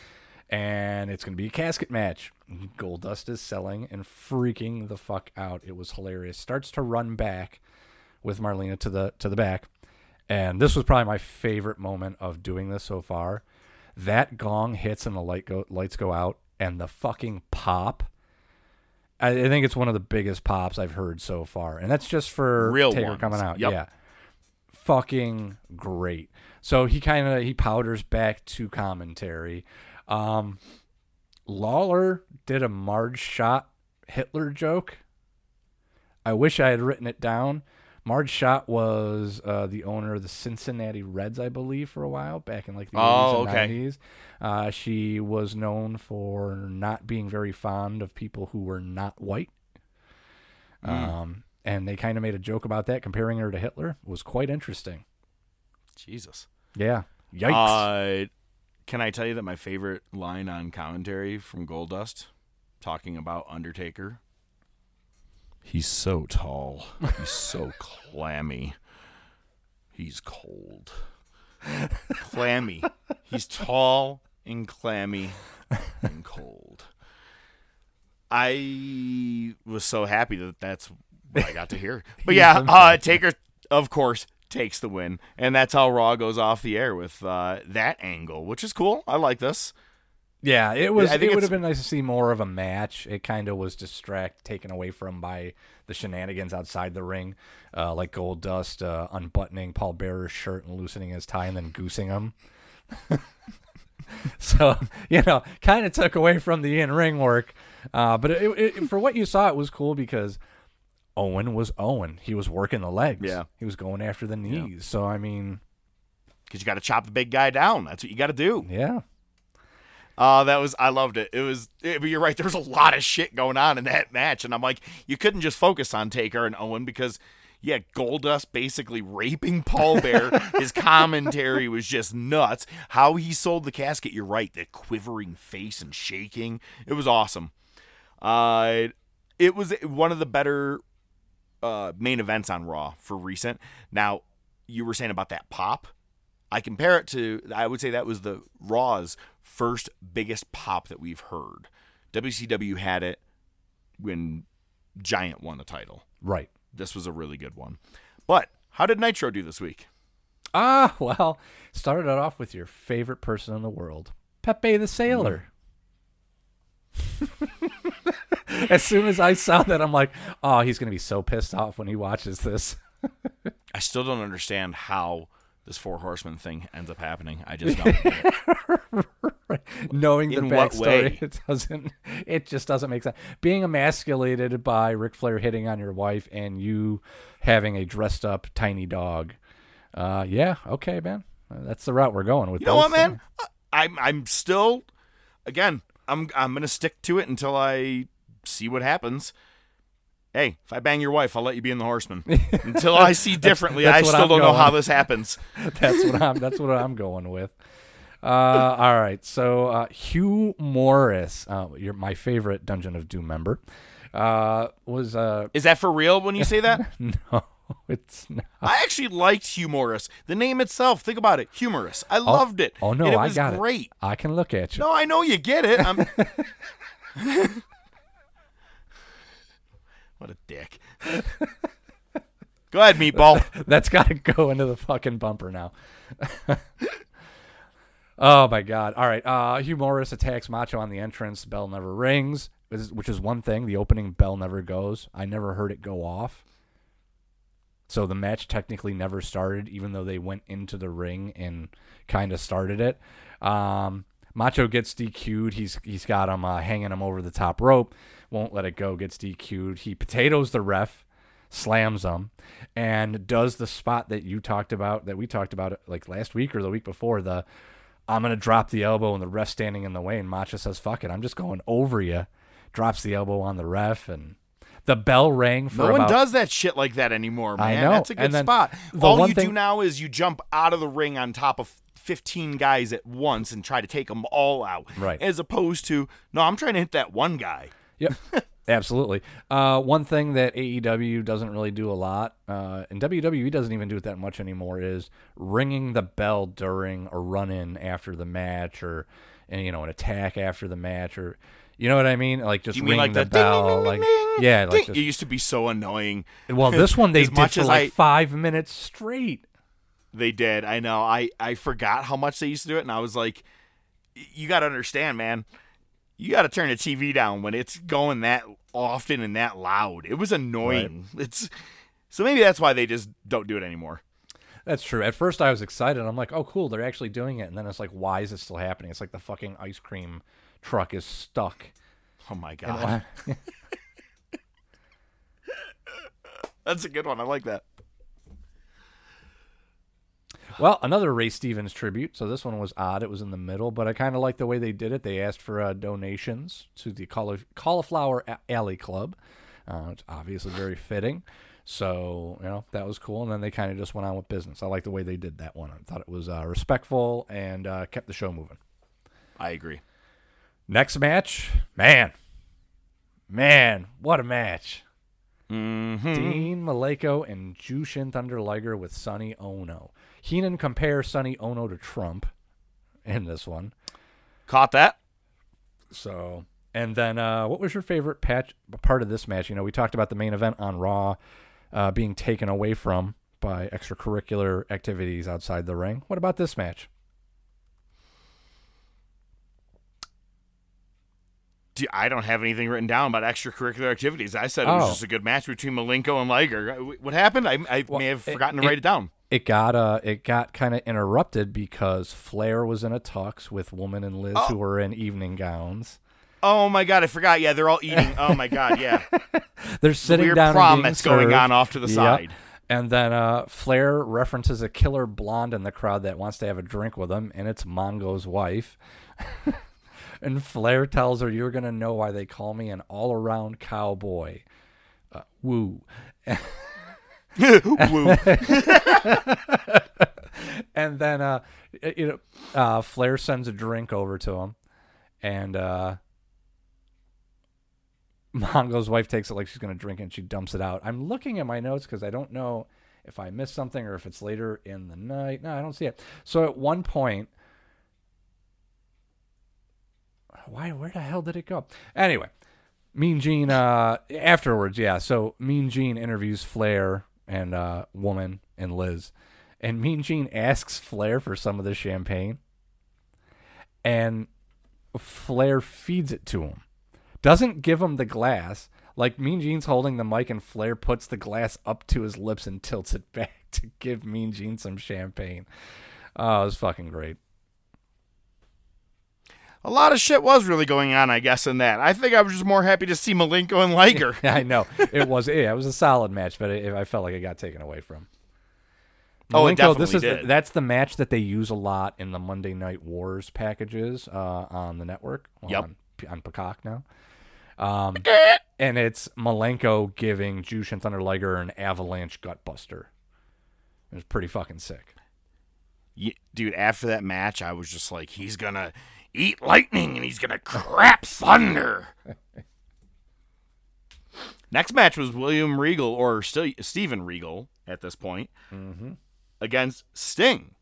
and it's going to be a casket match. Goldust is selling and freaking the fuck out. It was hilarious. Starts to run back with Marlena to the to the back, and this was probably my favorite moment of doing this so far. That gong hits and the light go lights go out, and the fucking pop. I, I think it's one of the biggest pops I've heard so far, and that's just for Real Taker ones. coming out. Yep. Yeah, fucking great. So he kind of he powders back to commentary. Um, Lawler did a Marge Schott Hitler joke. I wish I had written it down. Marge Schott was uh, the owner of the Cincinnati Reds, I believe, for a while back in like the Oh, 80s and okay. 90s. Uh, she was known for not being very fond of people who were not white. Mm. Um, and they kind of made a joke about that, comparing her to Hitler. It was quite interesting. Jesus. Yeah. Yikes. Uh, can I tell you that my favorite line on commentary from Goldust, talking about Undertaker? He's so tall. He's so clammy. He's cold. clammy. He's tall and clammy and cold. I was so happy that that's what I got to hear. But yeah, uh, Taker, of course, takes the win, and that's how Raw goes off the air with uh, that angle, which is cool. I like this. Yeah, it was. I think it would have been nice to see more of a match. It kind of was distract taken away from by the shenanigans outside the ring, uh, like Goldust uh, unbuttoning Paul Bearer's shirt and loosening his tie and then goosing him. so you know, kind of took away from the in ring work. Uh, but it, it, for what you saw, it was cool because Owen was Owen. He was working the legs. Yeah. he was going after the knees. So I mean, because you got to chop the big guy down. That's what you got to do. Yeah. Uh, that was I loved it. It was, it, but you're right. There's a lot of shit going on in that match, and I'm like, you couldn't just focus on Taker and Owen because, yeah, Goldust basically raping Paul Bearer. His commentary was just nuts. How he sold the casket. You're right. The quivering face and shaking. It was awesome. Uh, it was one of the better uh, main events on Raw for recent. Now, you were saying about that pop. I compare it to, I would say that was the Raw's first biggest pop that we've heard. WCW had it when Giant won the title. Right. This was a really good one. But how did Nitro do this week? Ah, well, started it off with your favorite person in the world, Pepe the Sailor. as soon as I saw that, I'm like, oh, he's going to be so pissed off when he watches this. I still don't understand how this Four Horsemen thing ends up happening. I just don't. It. Knowing In the backstory, it doesn't. It just doesn't make sense. Being emasculated by Ric Flair hitting on your wife and you having a dressed up tiny dog. Uh, yeah, okay, man. That's the route we're going with. You know what, man? things. I- I'm I'm still, again, I'm I'm gonna stick to it until I see what happens. Hey, if I bang your wife, I'll let you be in the Horseman. Until I see differently, that's I still I'm don't know how this happens. that's what I'm. That's what I'm going with. Uh, all right. So uh, Hugh Morris, uh, you're my favorite Dungeon of Doom member, uh, was. Uh, Is that for real when you say that? no, it's not. I actually liked humorous. The name itself, think about it, humorous. I loved it. Oh no, it I was got great. it. I can look at you. No, I know you get it. I'm. what a dick. Go ahead, meatball. That's got to go into the fucking bumper now. Oh my god! All right, uh, Hugh Morris attacks Macho on the entrance. Bell never rings, which is- one thing. The opening bell never goes. I never heard it go off. So the match technically never started, even though they went into the ring and kind of started it. Um, Macho gets DQ'd. He's he's got him uh, hanging him over the top rope. Won't let it go. Gets DQ'd. He potatoes the ref, slams him, and does the spot that you talked about that we talked about like last week or the week before. The I'm gonna drop the elbow and the ref standing in the way, and Macho says, "Fuck it, I'm just going over you." Drops the elbow on the ref, and the bell rang for No one about- does that shit like that anymore, man. I know. That's a good spot. All you do now is you jump out of the ring on top of 15 guys at once and try to take them all out. Right. As opposed to, no, I'm trying to hit that one guy. Yep. Absolutely. Uh, one thing that AEW doesn't really do a lot, uh, and WWE doesn't even do it that much anymore, is ringing the bell during a run-in after the match, or and, you know an attack after the match, or you know what I mean? Like just you ring like the, the ding, bell, ding, ding, like yeah, like it used to be so annoying. Well, this one they did much for like I- five minutes straight. They did. I know. I I forgot how much they used to do it, and I was like, you got to understand, man. You got to turn the TV down when it's going that often and that loud. It was annoying. It's so maybe that's why they just don't do it anymore. That's true. At first, I was excited. I'm like, "Oh, cool! They're actually doing it." And then it's like, "Why is it still happening?" It's like the fucking ice cream truck is stuck. Oh my god, that's a good one. I like that. Well, another Ray Stevens tribute. So this one was odd. It was in the middle, but I kind of like the way they did it. They asked for uh, donations to the Cauli- Cauliflower Alley Club. Uh, it's obviously very fitting. So, you know, that was cool. And then they kind of just went on with business. I like the way they did that one. I thought it was uh, respectful and uh, kept the show moving. I agree. Next match, man. Man, what a match. Mm-hmm. Dean Malenko and Jushin Thunder Liger with Sonny Ono. Heenan compares Sonny Ono to Trump in this one. Caught that. So And then, uh, what was your favorite patch part of this match? You know, we talked about the main event on Raw uh, being taken away from by extracurricular activities outside the ring. What about this match? Do- I don't have anything written down about extracurricular activities. I said it was Oh. just a good match between Malenko and Liger. Uh, What happened? I, I may have forgotten to write it down. It got uh, it got kind of interrupted because Flair was in a tux with Woman and Liz, who were in evening gowns. Oh my god, I forgot. Yeah, they're all eating. Oh my god, yeah. They're sitting weird down. and prom that's going on off to the Yep. side. And then uh, Flair references a killer blonde in the crowd that wants to have a drink with him, and it's Mongo's wife. and Flair tells her, "You're gonna know why they call me an all-around cowboy." Uh, woo. Woo. and then uh, you know, uh, Flair sends a drink over to him, and uh, Mongo's wife takes it like she's going to drink it and she dumps it out. I'm looking at my notes because I don't know if I missed something or if it's later in the night. No, I don't see it. So at one point, why? Where the hell did it go? Anyway, Mean Gene. Uh, afterwards, yeah. So Mean Gene interviews Flair and uh, Woman and Liz, and Mean Gene asks Flair for some of the champagne, and Flair feeds it to him. Doesn't give him the glass. Like Mean Gene's holding the mic, and Flair puts the glass up to his lips and tilts it back to give Mean Gene some champagne. Oh, it was fucking great. A lot of shit was really going on, I guess, in that. I think I was just more happy to see Malenko and Liger. Yeah, I know it was. Yeah, it was a solid match, but it, I felt like it got taken away from. Oh, Malenko, this definitely is did. that's the match that they use a lot in the Monday Night Wars packages uh, on the network. Well, Yep. on, on Peacock now. Um, and it's Malenko giving Jushin Thunder Liger an avalanche gutbuster. It was pretty fucking sick. Ye- dude, after that match, I was just like, he's gonna eat lightning and he's gonna crap thunder. Next match was William Regal, or still Steven Regal at this point, Mhm. against Sting.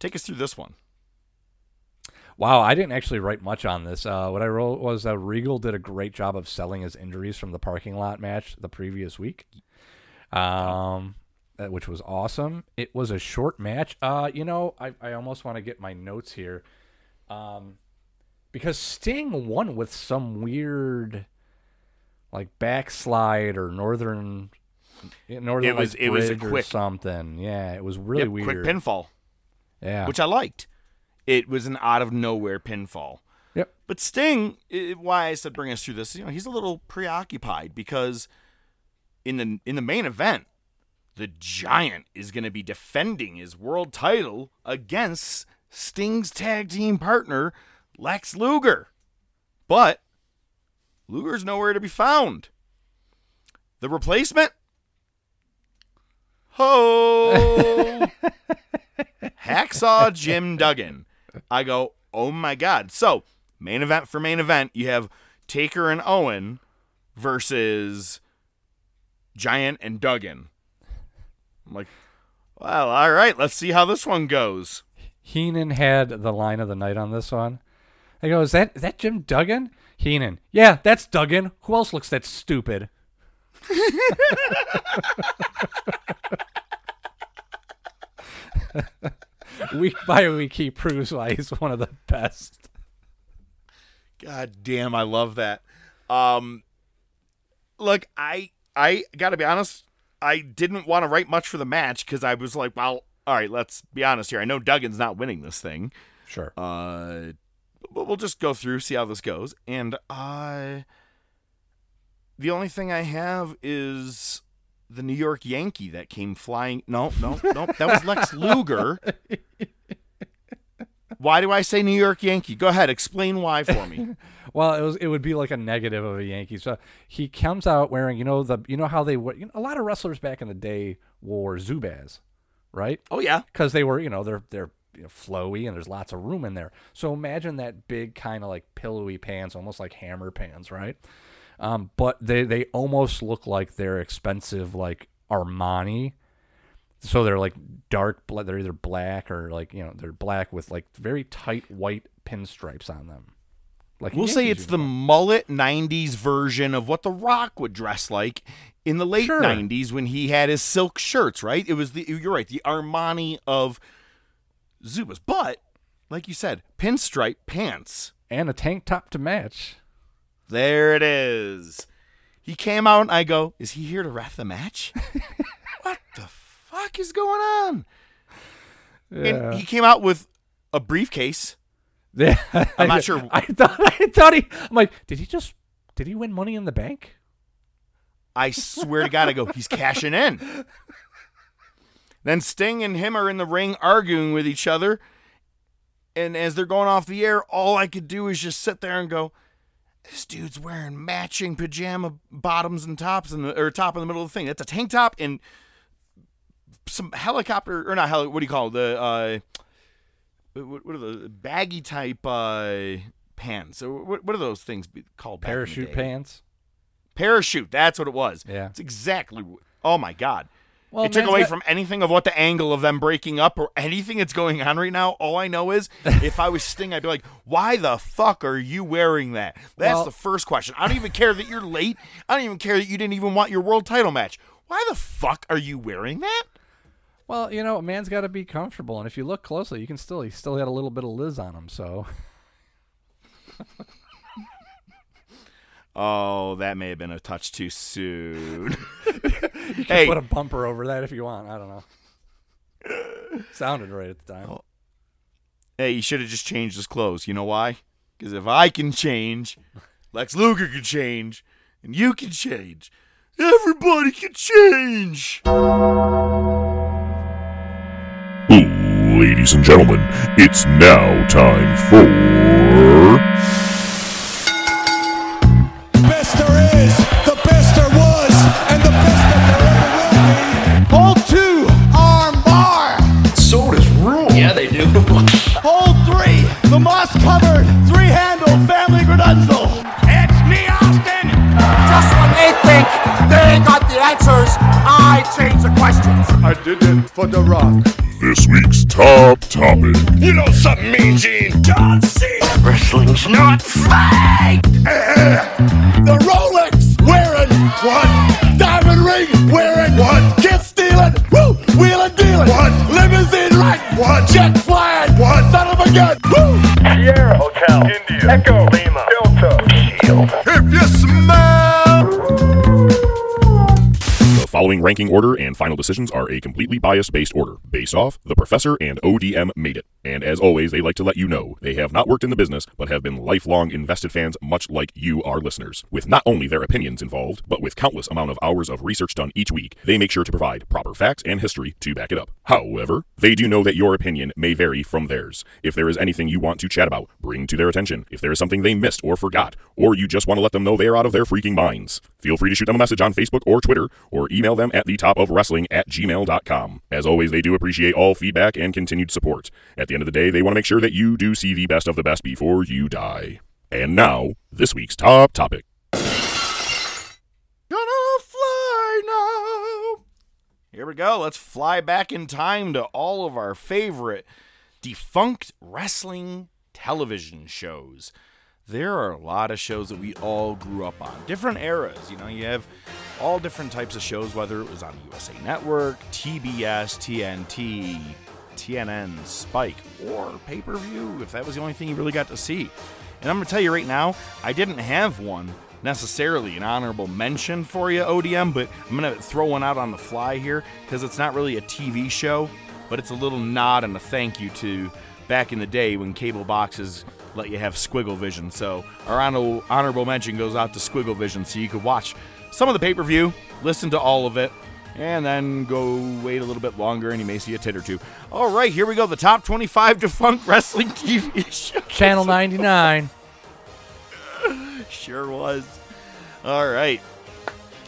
Take us through this one. Wow, I didn't actually write much on this. Uh, what I wrote was that Regal did a great job of selling his injuries from the parking lot match the previous week, um, uh, which was awesome. It was a short match. Uh, you know, I, I almost want to get my notes here, um, because Sting won with some weird, like backslide or northern, northern It was- like, it was a quick- something. Yeah, it was really Yep, weird. Quick pinfall. Yeah, Which I liked. It was an out of nowhere pinfall. Yep. But Sting, i why I said bring us through this, you know, he's a little preoccupied because in the in the main event, the Giant is going to be defending his world title against Sting's tag team partner Lex Luger. But Luger's nowhere to be found. The replacement? Ho! Hacksaw Jim Duggan. I go, oh my God. So, main event for main event, you have Taker and Owen versus Giant and Duggan. I'm like, well, all right, let's see how this one goes. Heenan had the line of the night on this one. I go, is that is that Jim Duggan? Heenan, yeah, that's Duggan. Who else looks that stupid? week by week, he proves why he's one of the best. God damn, I love that. Um, look, I I gotta be honest, I didn't want to write much for the match because I was like, well, all right, let's be honest here. I know Duggan's not winning this thing. Sure. Uh, but we'll just go through, see how this goes, and I. the only thing I have is the New York Yankee that came flying. No, no, no, that was Lex Luger. Why do I say New York Yankee? Go ahead, explain why for me. well, it was it would be like a negative of a Yankee. So he comes out wearing, you know, the you know how they were. You know, a lot of wrestlers back in the day wore Zubaz, right? Oh yeah, because they were, you know, they're they're you know, flowy and there's lots of room in there. So imagine that big kind of like pillowy pants, almost like hammer pants, right? Um, but they they almost look like they're expensive, like Armani. So they're like dark, they're either black or like you know they're black with like very tight white pinstripes on them. Like we'll say Yankees it's the mullet 90s version of what The Rock would dress like in the late Sure. 90s when he had his silk shirts, right? It was the you're right, the Armani of Zubaz. But like you said, pinstripe pants and a tank top to match. There it is. He came out and I go, "Is he here to ref the match?" what the fuck is going on? Yeah. And he came out with a briefcase. Yeah, I'm not sure. I thought I thought he. I'm like, did he just? Did he win Money in the Bank? I swear to God, I go, he's cashing in. Then Sting and him are in the ring arguing with each other. And as they're going off the air, all I could do is just sit there and go, this dude's wearing matching pajama bottoms and tops in the or top in the middle of the thing. That's a tank top and some helicopter or not heli, what do you call it? The uh what, what are the baggy type uh pants? Or what, what are those things called? back in the Parachute pants. Parachute. That's what it was. Yeah. It's exactly. Oh my god. Well, it took away got- from anything of what the angle of them breaking up or anything that's going on right now. All I know is if I was Sting, I'd be like, "Why the fuck are you wearing that?" That's Well- the first question. I don't even care that you're late. I don't even care that you didn't even want your world title match. Why the fuck are you wearing that? Well, you know, a man's got to be comfortable, and if you look closely, you can still he still had a little bit of Liz on him. So Oh, that may have been a touch too soon. you can hey, put a bumper over that if you want. I don't know. Sounded right at the time. Oh. hey, you should have just changed his clothes. You know why? Because if I can change, Lex Luger can change, and you can change. Everybody can change. Ladies and gentlemen, it's now time for. best there is, the best there was, and the best that there ever will be. Hold two, arm bar. Sodas rule. Yeah, they do. Hold three, the moss covered, three handle family gradunzel. They got the answers, I change the questions. I did it for The Rock. This week's top topic. You know something, Mean Gene? John Cena! Wrestling's not fake! The Rolex wearing one, diamond ring wearing one, kid stealing, woo, wheeling dealing, one, limousine riding, one, jet flying, one, son of a gun, woo. Sierra Hotel, India, Echo, Lima, Delta, Shield. If you following ranking order and final decisions are a completely bias based order, based off The Professor and ODM made it. And as always, they like to let you know they have not worked in the business, but have been lifelong invested fans, much like you, our listeners. With not only their opinions involved, but with countless amount of hours of research done each week, they make sure to provide proper facts and history to back it up. However, they do know that your opinion may vary from theirs. If there is anything you want to chat about, bring to their attention. If there is something they missed or forgot, or you just want to let them know they are out of their freaking minds, feel free to shoot them a message on Facebook or Twitter, or email them at the top of wrestling at gmail.com. As always, they do appreciate all feedback and continued support. At the end of the day, they want to make sure that you do see the best of the best before you die. And now, this week's top topic. Gonna fly now. Here we go. Let's fly back in time to all of our favorite defunct wrestling television shows. There are a lot of shows that we all grew up on, different eras. You know, you have all different types of shows, whether it was on USA Network, TBS, TNT, TNN, Spike, or pay per view, if that was the only thing you really got to see. And I'm going to tell you right now, I didn't have one necessarily an honorable mention for you, ODM, but I'm going to throw one out on the fly here because it's not really a TV show, but it's a little nod and a thank you to back in the day when cable boxes let you have squiggle vision. So our honorable mention goes out to squiggle vision so you could watch some of the pay per view, listen to all of it, and then go wait a little bit longer and you may see a tit or two. All right, here we go. The top 25 defunct wrestling TV shows. Channel 99. sure was. All right.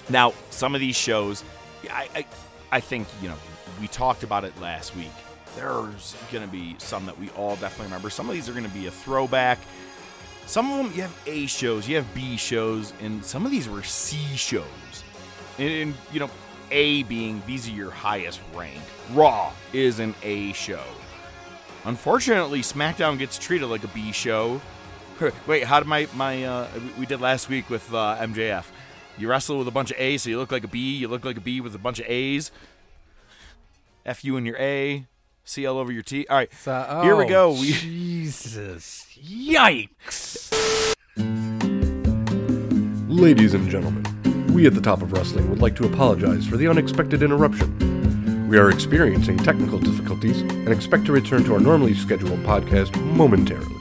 Now, some of these shows, I, I, I think you know, we talked about it last week. There's going to be some that we all definitely remember. Some of these are going to be a throwback. Some of them you have A shows, you have B shows, and some of these were C shows. And, and you know, A being these are your highest ranked. Raw is an A show. Unfortunately, SmackDown gets treated like a B show Wait, how did my my uh, we- did last week with uh, MJF? You wrestle with a bunch of A's, so you look like a B. You look like a B with a bunch of A's. F you and your A. C all over your T. All right, So- here we oh, go. We, Jesus. Yikes. Ladies and gentlemen, we at the top of wrestling would like to apologize for the unexpected interruption. We are experiencing technical difficulties and expect to return to our normally scheduled podcast momentarily.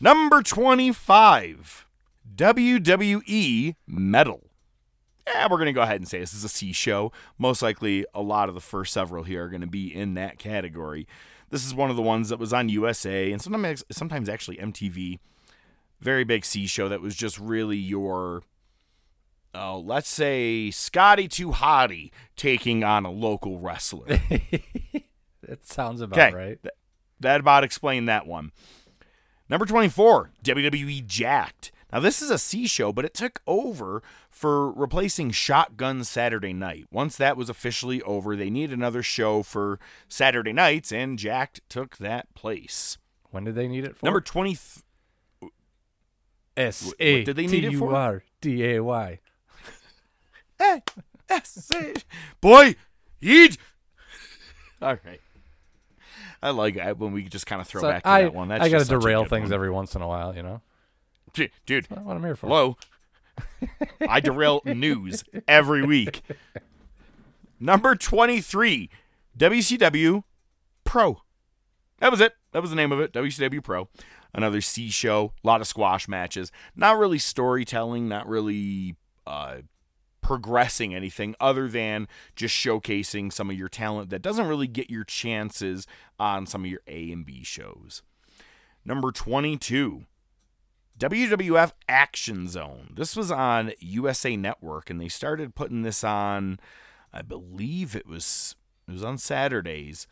Number 25, WWE Metal. Yeah, we're going to go ahead and say this is a C show. Most likely, a lot of the first several here are going to be in that category. This is one of the ones that was on USA and sometimes, sometimes actually MTV. Very big C show that was just really your, oh, let's say Scotty Too Hottie taking on a local wrestler. That sounds about Okay, right. that about explained that one. Number 24, WWE Jacked. Now, this is a C show, but it took over for replacing Shotgun Saturday Night. Once that was officially over, they needed another show for Saturday nights, and Jacked took that place. When did they need it for? Number 20. S what did they need it for? U R D A Y. Hey, that's it. Boy, eat. All right. I like it when we just kind of throw So back to I, that one. That's I got to a derail things one. every once in a while, you know. Dude, That's what I'm here for. Hello. I derail news every week. Number 23, WCW Pro. That was it. That was the name of it. WCW Pro. Another C show, a lot of squash matches. Not really storytelling, not really uh, progressing anything other than just showcasing some of your talent that doesn't really get your chances on some of your A and B shows. Number 22, WWF Action Zone. This was on USA Network, and they started putting this on. I believe it was it was on Saturdays,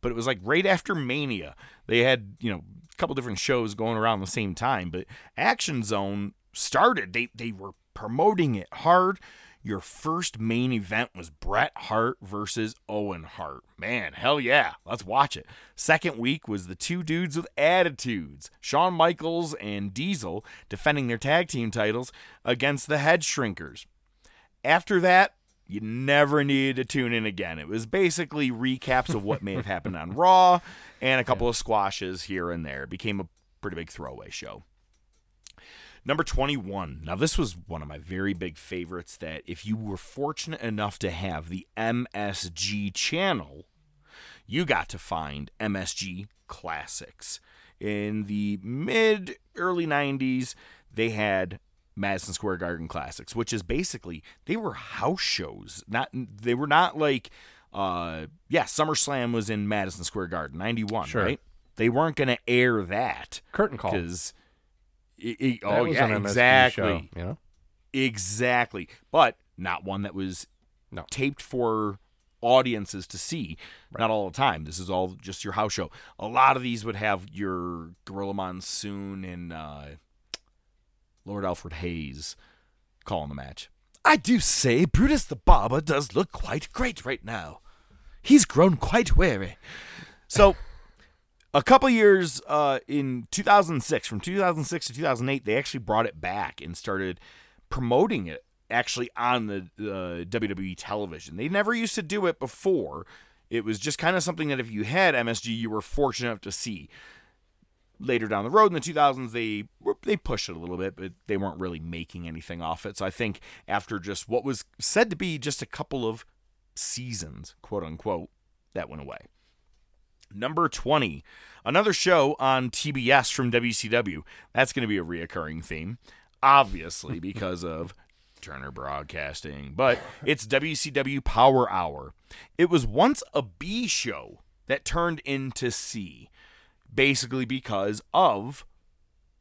but it was like right after Mania. They had you know a couple different shows going around the same time, but Action Zone started. They they were promoting it hard. Your first main event was Bret Hart versus Owen Hart. Man, hell yeah, let's watch it. Second week was the two dudes with attitudes, Shawn Michaels and Diesel, defending their tag team titles against the Head Shrinkers. After that, you never needed to tune in again. It was basically recaps of what may have happened on Raw and a couple of squashes here and there. It became a pretty big throwaway show. Number 21. Now, this was one of my very big favorites that if you were fortunate enough to have the MSG channel, you got to find MSG Classics. In the mid early 90s, they had Madison Square Garden Classics, which is basically they were house shows. Not they were not like uh yeah, SummerSlam was in Madison Square Garden 91, Sure. right? They weren't going to air that Curtain call. cuz it, it- oh yeah, exactly. show, you know? Exactly. But not one that was no. taped for audiences to see. Not all the time. This is all just your house show. A lot of these would have your Gorilla Monsoon and uh, Lord Alfred Hayes calling the match. I do say Brutus the Barber does look quite great right now. He's grown quite weary. So, a couple years uh, in 2006, from 2006 to 2008, they actually brought it back and started promoting it actually on the uh, WWE television. They never used to do it before. It was just kind of something that if you had MSG, you were fortunate enough to see. Later down the road in the 2000s, they they pushed it a little bit, but they weren't really making anything off it. So I think after just what was said to be just a couple of seasons, quote unquote, that went away. Number 20, another show on TBS from WCW. That's going to be a reoccurring theme, obviously, because of Turner Broadcasting, but it's WCW Power Hour. It was once a B show that turned into C, basically because of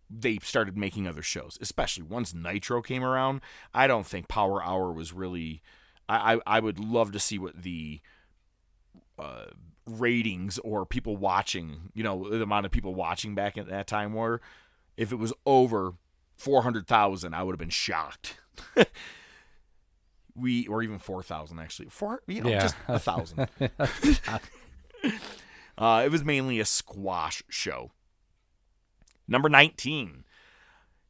they started making other shows, especially once Nitro came around. I don't think Power Hour was really. I, I, I would love to see what the uh, ratings or people watching, you know, the amount of people watching back at that time were. If it was over 400,000, I would have been shocked. we, or even 4,000 actually. Four, you know, Yeah. just a thousand. Uh, it was mainly a squash show. Number 19.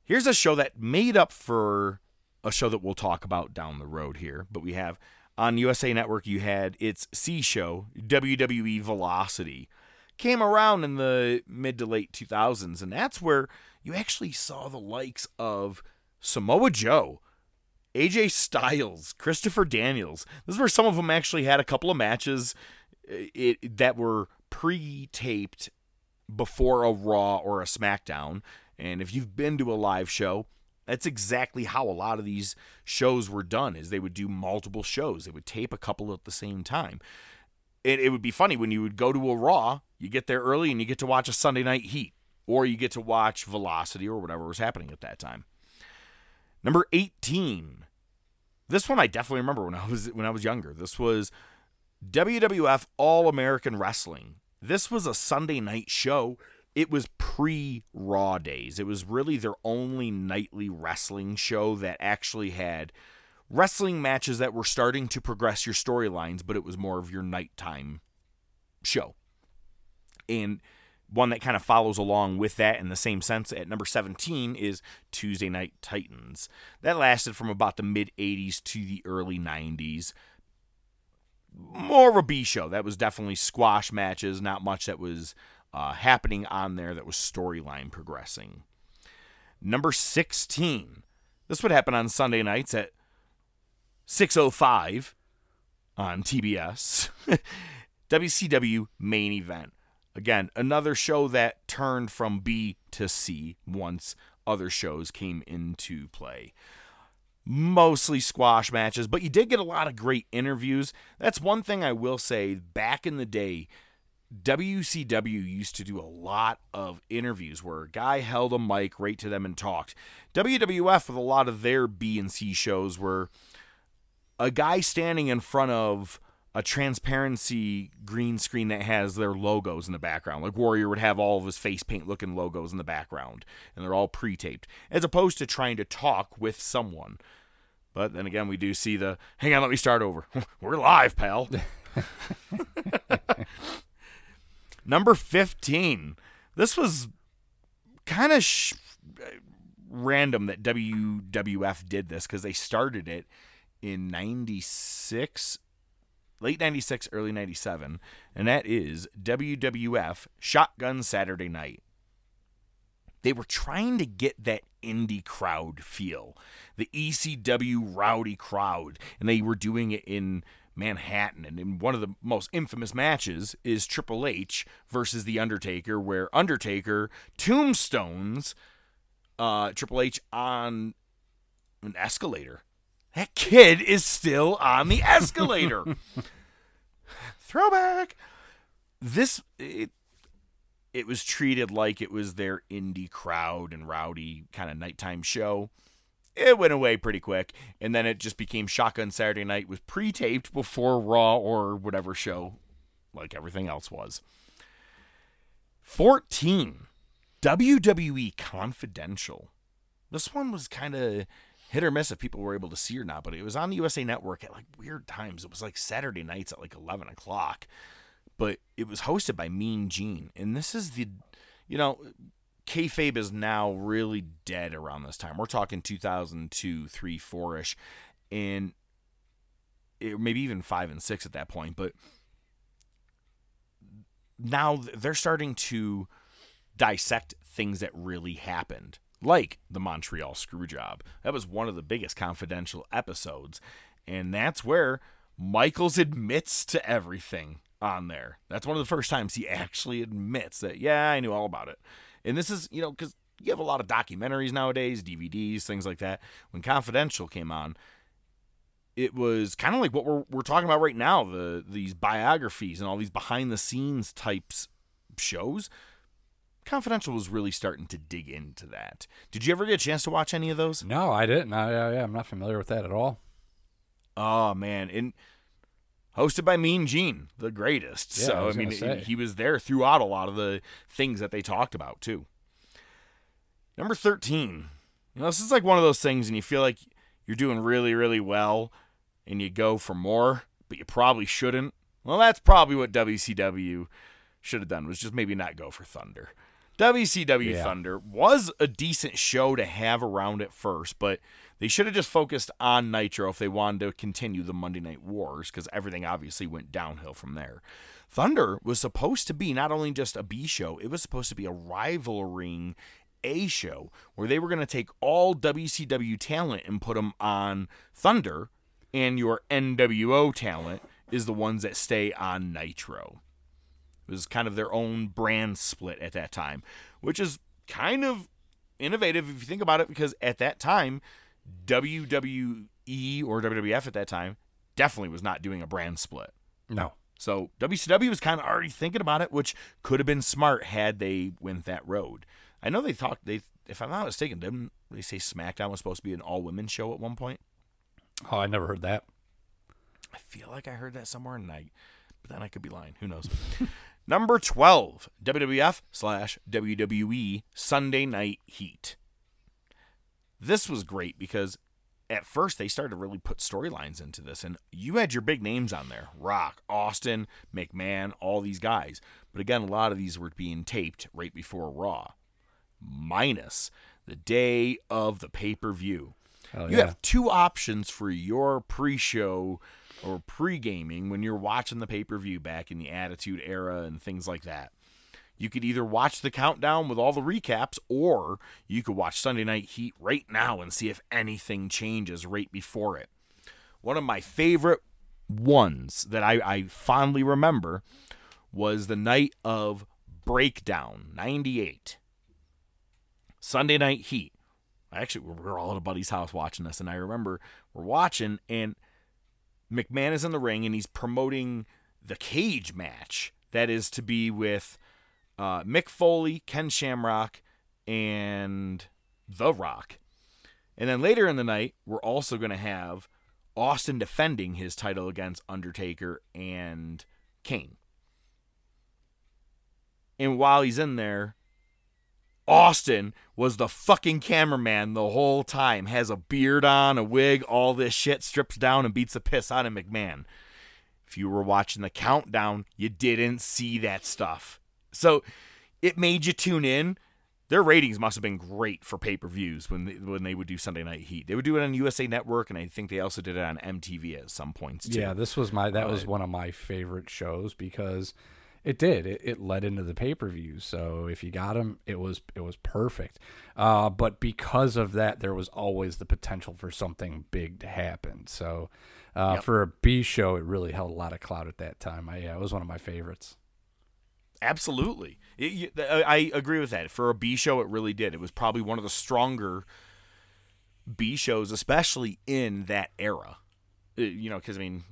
Here's a show that made up for a show that we'll talk about down the road here, but we have on USA Network, you had its C show, WWE Velocity. Came around in the mid to late 2000s, and that's where you actually saw the likes of Samoa Joe, AJ Styles, Christopher Daniels. This is where some of them actually had a couple of matches uh, it, that were pre taped before a Raw or a SmackDown. And if you've been to a live show, that's exactly how a lot of these shows were done is they would do multiple shows. They would tape a couple at the same time. It, it would be funny when you would go to a Raw, you get there early and you get to watch a Sunday night heat or you get to watch Velocity or whatever was happening at that time. Number 18. This one I definitely remember when I was when I was younger. This was WWF All American Wrestling. This was a Sunday night show it was pre Raw days. It was really their only nightly wrestling show that actually had wrestling matches that were starting to progress your storylines, but it was more of your nighttime show. And one that kind of follows along with that in the same sense at number 17 is Tuesday Night Titans. That lasted from about the mid 80s to the early 90s. More of a B show. That was definitely squash matches, not much that was uh, happening on there that was storyline progressing. Number 16. This would happen on Sunday nights at 6:05 on TBS. WCW main event. Again, another show that turned from B to C once other shows came into play. Mostly squash matches, but you did get a lot of great interviews. That's one thing I will say. Back in the day, WCW used to do a lot of interviews where a guy held a mic right to them and talked. WWF with a lot of their B and C shows were a guy standing in front of a transparency green screen that has their logos in the background. Like Warrior would have all of his face paint looking logos in the background, and they're all pre taped, as opposed to trying to talk with someone. But then again, we do see the hang on, let me start over. We're live, pal. Number 15. This was kind of sh- uh, random that WWF did this because they started it in 96, late 96, early 97, and that is WWF Shotgun Saturday Night. They were trying to get that indie crowd feel, the ECW rowdy crowd, and they were doing it in Manhattan. And in one of the most infamous matches is Triple H versus The Undertaker, where Undertaker tombstones uh, Triple H on an escalator. That kid is still on the escalator. Throwback. This it, it was treated like it was their indie crowd and rowdy kind of nighttime show it went away pretty quick. And then it just became Shotgun Saturday Night was pre taped before Raw or whatever show, like everything else was. 14. WWE Confidential. This one was kind of hit or miss if people were able to see or not, but it was on the USA Network at like weird times. It was like Saturday nights at like 11 o'clock. But it was hosted by Mean Gene. And this is the, you know, kayfabe is now really dead around this time. We're talking 2002, 3, 4 ish, and it, maybe even 5 and 6 at that point. But now they're starting to dissect things that really happened, like the Montreal Screwjob. That was one of the biggest confidential episodes, and that's where Michaels admits to everything on there. That's one of the first times he actually admits that, yeah, I knew all about it. And this is, you know, because you have a lot of documentaries nowadays, DVDs, things like that. When Confidential came on, it was kind of like what we're, we're talking about right now the these biographies and all these behind the scenes types shows. Confidential was really starting to dig into that. Did you ever get a chance to watch any of those? No, I didn't. I, I, I'm not familiar with that at all. Oh man, and hosted by Mean Gene, the greatest. Yeah, so I, I mean, he, he was there throughout a lot of the things that they talked about too. Number thirteen. You know, this is like one of those things, and you feel like you're doing really, really well, and you go for more, but you probably shouldn't. Well, that's probably what WCW should have done was just maybe not go for Thunder. WCW Yeah. Thunder was a decent show to have around at first, but they should have just focused on Nitro if they wanted to continue the Monday Night Wars because everything obviously went downhill from there. Thunder was supposed to be not only just a B show, it was supposed to be a rivaling A show where they were going to take all WCW talent and put them on Thunder, and your NWO talent is the ones that stay on Nitro. It was kind of their own brand split at that time, which is kind of innovative if you think about it, because at that time, WWE or WWF at that time definitely was not doing a brand split. No. So WCW was kind of already thinking about it, which could have been smart had they went that road. I know they thought they, if I'm not mistaken, didn't they say SmackDown was supposed to be an all women show at one point? Oh, I never heard that. I feel like I heard that somewhere, and I, but then I could be lying. Who knows? Number twelve, WWF slash WWE Sunday Night Heat. This was great because at first they started to really put storylines into this, and you had your big names on there: Rock, Austin, McMahon, all these guys. But again, a lot of these were being taped right before Raw, minus the day of the pay per view. Oh, you yeah. have two options for your pre-show or pre-gaming when you're watching the pay-per-view back in the Attitude Era and things like that. You could either watch the countdown with all the recaps, or you could watch Sunday Night Heat right now and see if anything changes right before it. One of my favorite ones that I, I fondly remember was the night of Breakdown 98. Sunday Night Heat. Actually, we were all at a buddy's house watching this, and I remember we're watching, and McMahon is in the ring, and he's promoting the cage match that is to be with uh, Mick Foley, Ken Shamrock, and The Rock. And then later in the night, we're also going to have Austin defending his title against Undertaker and Kane. And while he's in there, Austin was the fucking cameraman the whole time. Has a beard on, a wig, all this shit, strips down and beats the piss out of McMahon. If you were watching the countdown, you didn't see that stuff. So it made you tune in. Their ratings must have been great for pay per views when they, when they would do Sunday Night Heat. They would do it on USA Network, and I think they also did it on MTV at some points too. Yeah, this was my that was one of my favorite shows because it did it, it led into the pay per view. So if you got them, it was it was perfect. Uh, but because of that, there was always the potential for something big to happen. So uh, Yep. for a B show, it really held a lot of clout at that time. I, yeah, it was one of my favorites. Absolutely. It- you- I agree with that. For a B show, it really did. It was probably one of the stronger B shows, especially in that era. Uh, You know, because I mean,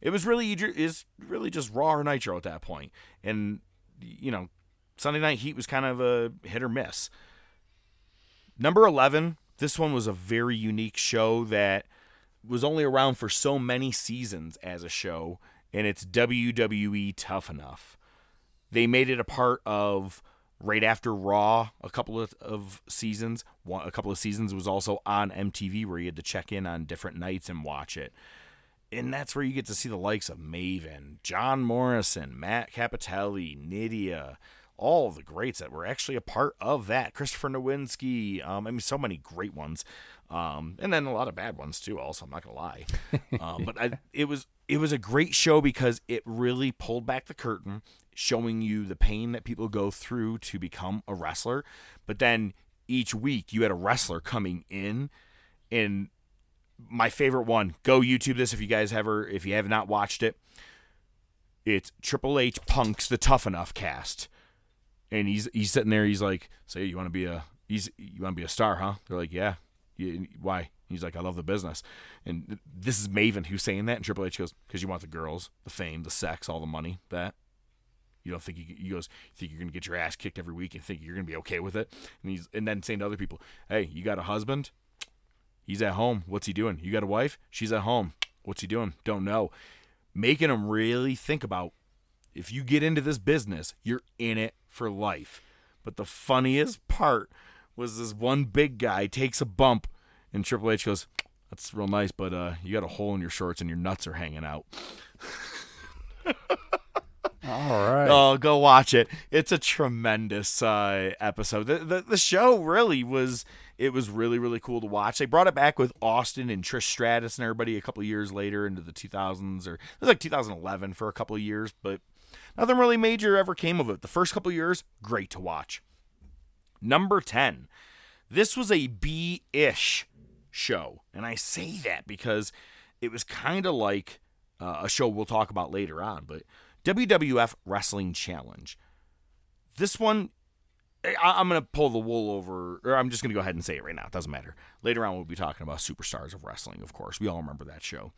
it was really is really just Raw or Nitro at that point, and you know, Sunday Night Heat was kind of a hit or miss. Number eleven. This one was a very unique show that was only around for so many seasons as a show, and it's WWE Tough Enough they made it a part of right after Raw a couple of, of seasons. One, a couple of seasons was also on MTV where you had to check in on different nights and watch it. And that's where you get to see the likes of Maven, John Morrison, Matt Cappotelli, Nydia, all the greats that were actually a part of that. Christopher Nowinski, um, I mean, so many great ones, um, and then a lot of bad ones too. Also, I'm not gonna lie, um, but I, it was it was a great show because it really pulled back the curtain, showing you the pain that people go through to become a wrestler. But then each week you had a wrestler coming in, and my favorite one. Go YouTube this if you guys ever if you have not watched it. It's Triple H Punk's the Tough Enough cast, and he's he's sitting there. He's like, "Say you want to be a he's you want to be a star, huh?" They're like, "Yeah." "You- Why? He's like, "I love the business," and this is Maven who's saying that, and Triple H goes, "Because you want the girls, the fame, the sex, all the money, that." You don't think you, he goes, think you're gonna get your ass kicked every week and think you're gonna be okay with it? And he's and then saying to other people, "Hey, you got a husband? He's at home. What's he doing? You got a wife? She's at home. What's he doing? Don't know. Making them really think about if you get into this business, you're in it for life. But the funniest part was this one big guy takes a bump, and Triple H goes, "That's real nice, but uh, you got a hole in your shorts and your nuts are hanging out." All right. Oh, go watch it. It's a tremendous uh, episode. The, the the show really was it was really really cool to watch. They brought it back with Austin and Trish Stratus and everybody a couple years later into the 2000s or it was like 2011 for a couple years, but nothing really major ever came of it. The first couple years, great to watch. Number 10. This was a B-ish show, and I say that because it was kind of like uh, a show we'll talk about later on, but WWF Wrestling Challenge. This one, eh, I- I'm going to pull the wool over, or I'm just going to go ahead and say it right now. It doesn't matter. Later on, we'll be talking about Superstars of Wrestling, of course. We all remember that show.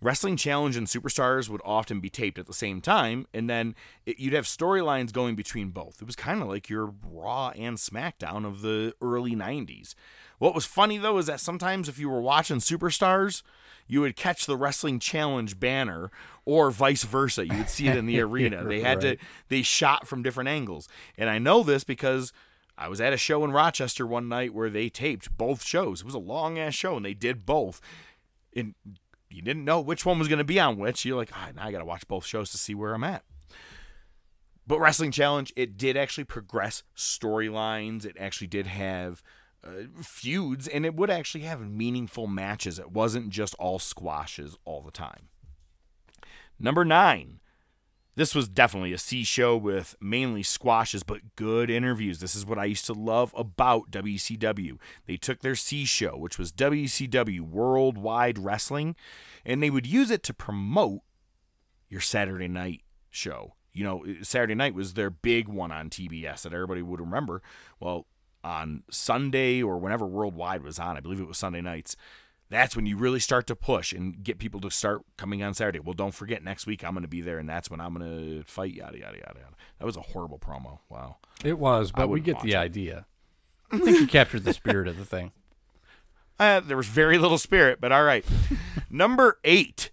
Wrestling Challenge and Superstars would often be taped at the same time, and then it, you'd have storylines going between both. It was kind of like your Raw and SmackDown of the early 90s. What was funny, though, is that sometimes if you were watching Superstars, you would catch the Wrestling Challenge banner, or vice versa. You would see it in the arena. They had Right. to, they shot from different angles. And I know this because I was at a show in Rochester one night where they taped both shows. It was a long ass show, and they did both. And you didn't know which one was going to be on which. You're like, ah, now I got to watch both shows to see where I'm at. But Wrestling Challenge, it did actually progress storylines. It actually did have uh, feuds, and it would actually have meaningful matches. It wasn't just all squashes all the time. Number nine. This was definitely a C show with mainly squashes, but good interviews. This is what I used to love about WCW. They took their C show, which was WCW Worldwide Wrestling, and they would use it to promote your Saturday night show. You know, Saturday night was their big one on TBS that everybody would remember. Well, on Sunday or whenever Worldwide was on, I believe it was Sunday nights, that's when you really start to push and get people to start coming on Saturday. Well, don't forget next week I'm going to be there, and that's when I'm going to fight. Yada yada yada yada. That was a horrible promo. Wow. It was, but we get the it. idea. I think you captured the spirit of the thing. Uh, there was very little spirit, but all right. Number eight,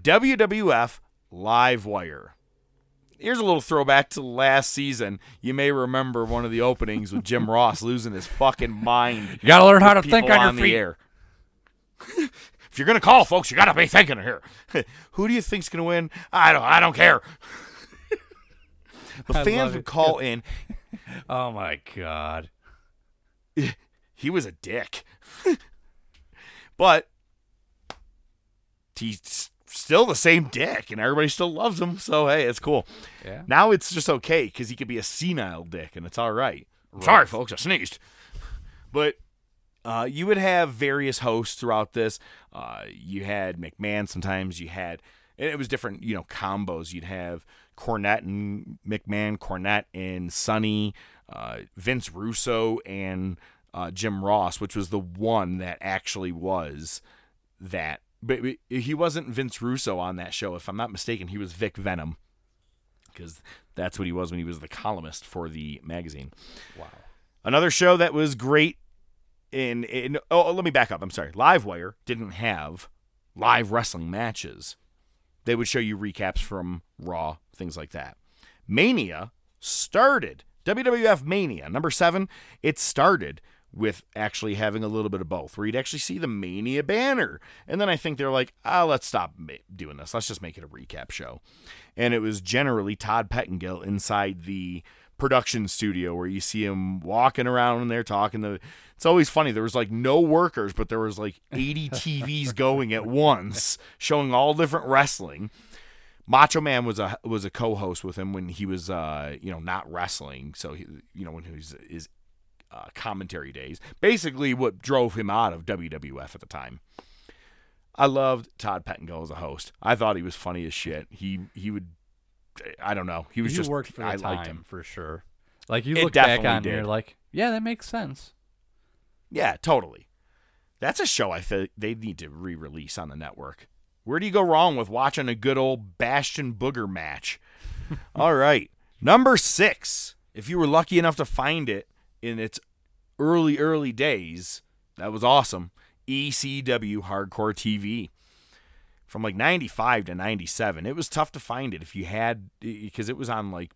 WWF Live Wire. Here's a little throwback to last season. You may remember one of the openings with Jim Ross losing his fucking mind. You gotta learn how to think people on your the feet. air. if you're gonna call, folks, you gotta be thinking here. Who do you think's gonna win? I don't. I don't care. the I fans would call in. Oh my god. he was a dick. but he's still the same dick, and everybody still loves him. So hey, it's cool. Yeah. Now it's just okay because he could be a senile dick, and it's all right. Sorry, folks, I sneezed. But uh, you would have various hosts throughout this. Uh, you had McMahon. Sometimes you had, and it was different. You know, combos. You'd have Cornette and McMahon, Cornette and Sunny, uh, Vince Russo and uh, Jim Ross, which was the one that actually was that. But he wasn't Vince Russo on that show, if I'm not mistaken. He was Vic Venom, because that's what he was when he was the columnist for the magazine. Wow. Another show that was great in, in oh, oh let me back up. I'm sorry. Livewire didn't have live wrestling matches. They would show you recaps from Raw, things like that. Mania started WWF Mania number 7, it started with actually having a little bit of both, where you'd actually see the Mania banner. And then I think they're like, ah, let's stop doing this. Let's just make it a recap show. And it was generally Todd Pettengill inside the production studio where you see him walking around and they're talking to it's always funny there was like no workers but there was like 80 TVs going at once showing all different wrestling Macho Man was a was a co-host with him when he was uh you know not wrestling so he, you know when he was his uh, commentary days basically what drove him out of WWF at the time I loved Todd Pettengill as a host I thought he was funny as shit he he would I don't know he was you just worked for the I liked him for sure. Like you It look back on and you're like, yeah, that makes sense. Yeah, totally. That's a show I think they need to re-release on the network. Where do you go wrong with watching a good old Bastion Booger match? All right, number six. If you were lucky enough to find it in its early early days, that was awesome. ECW Hardcore TV from like 95 to 97. It was tough to find it if you had because it was on like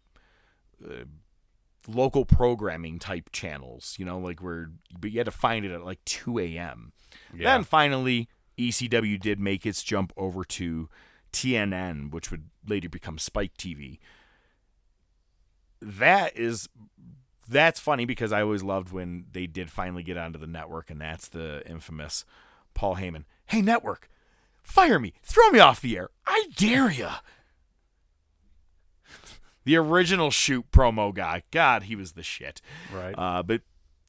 uh, local programming type channels, you know, like where but you had to find it at like 2 a.m. Yeah. Then finally ECW did make its jump over to TNN, which would later become Spike TV. That is that's funny because I always loved when they did finally get onto the network, and that's the infamous Paul Heyman. Hey, network, fire me, throw me off the air. I dare ya. The original shoot promo guy. God, he was the shit. Right. Uh, but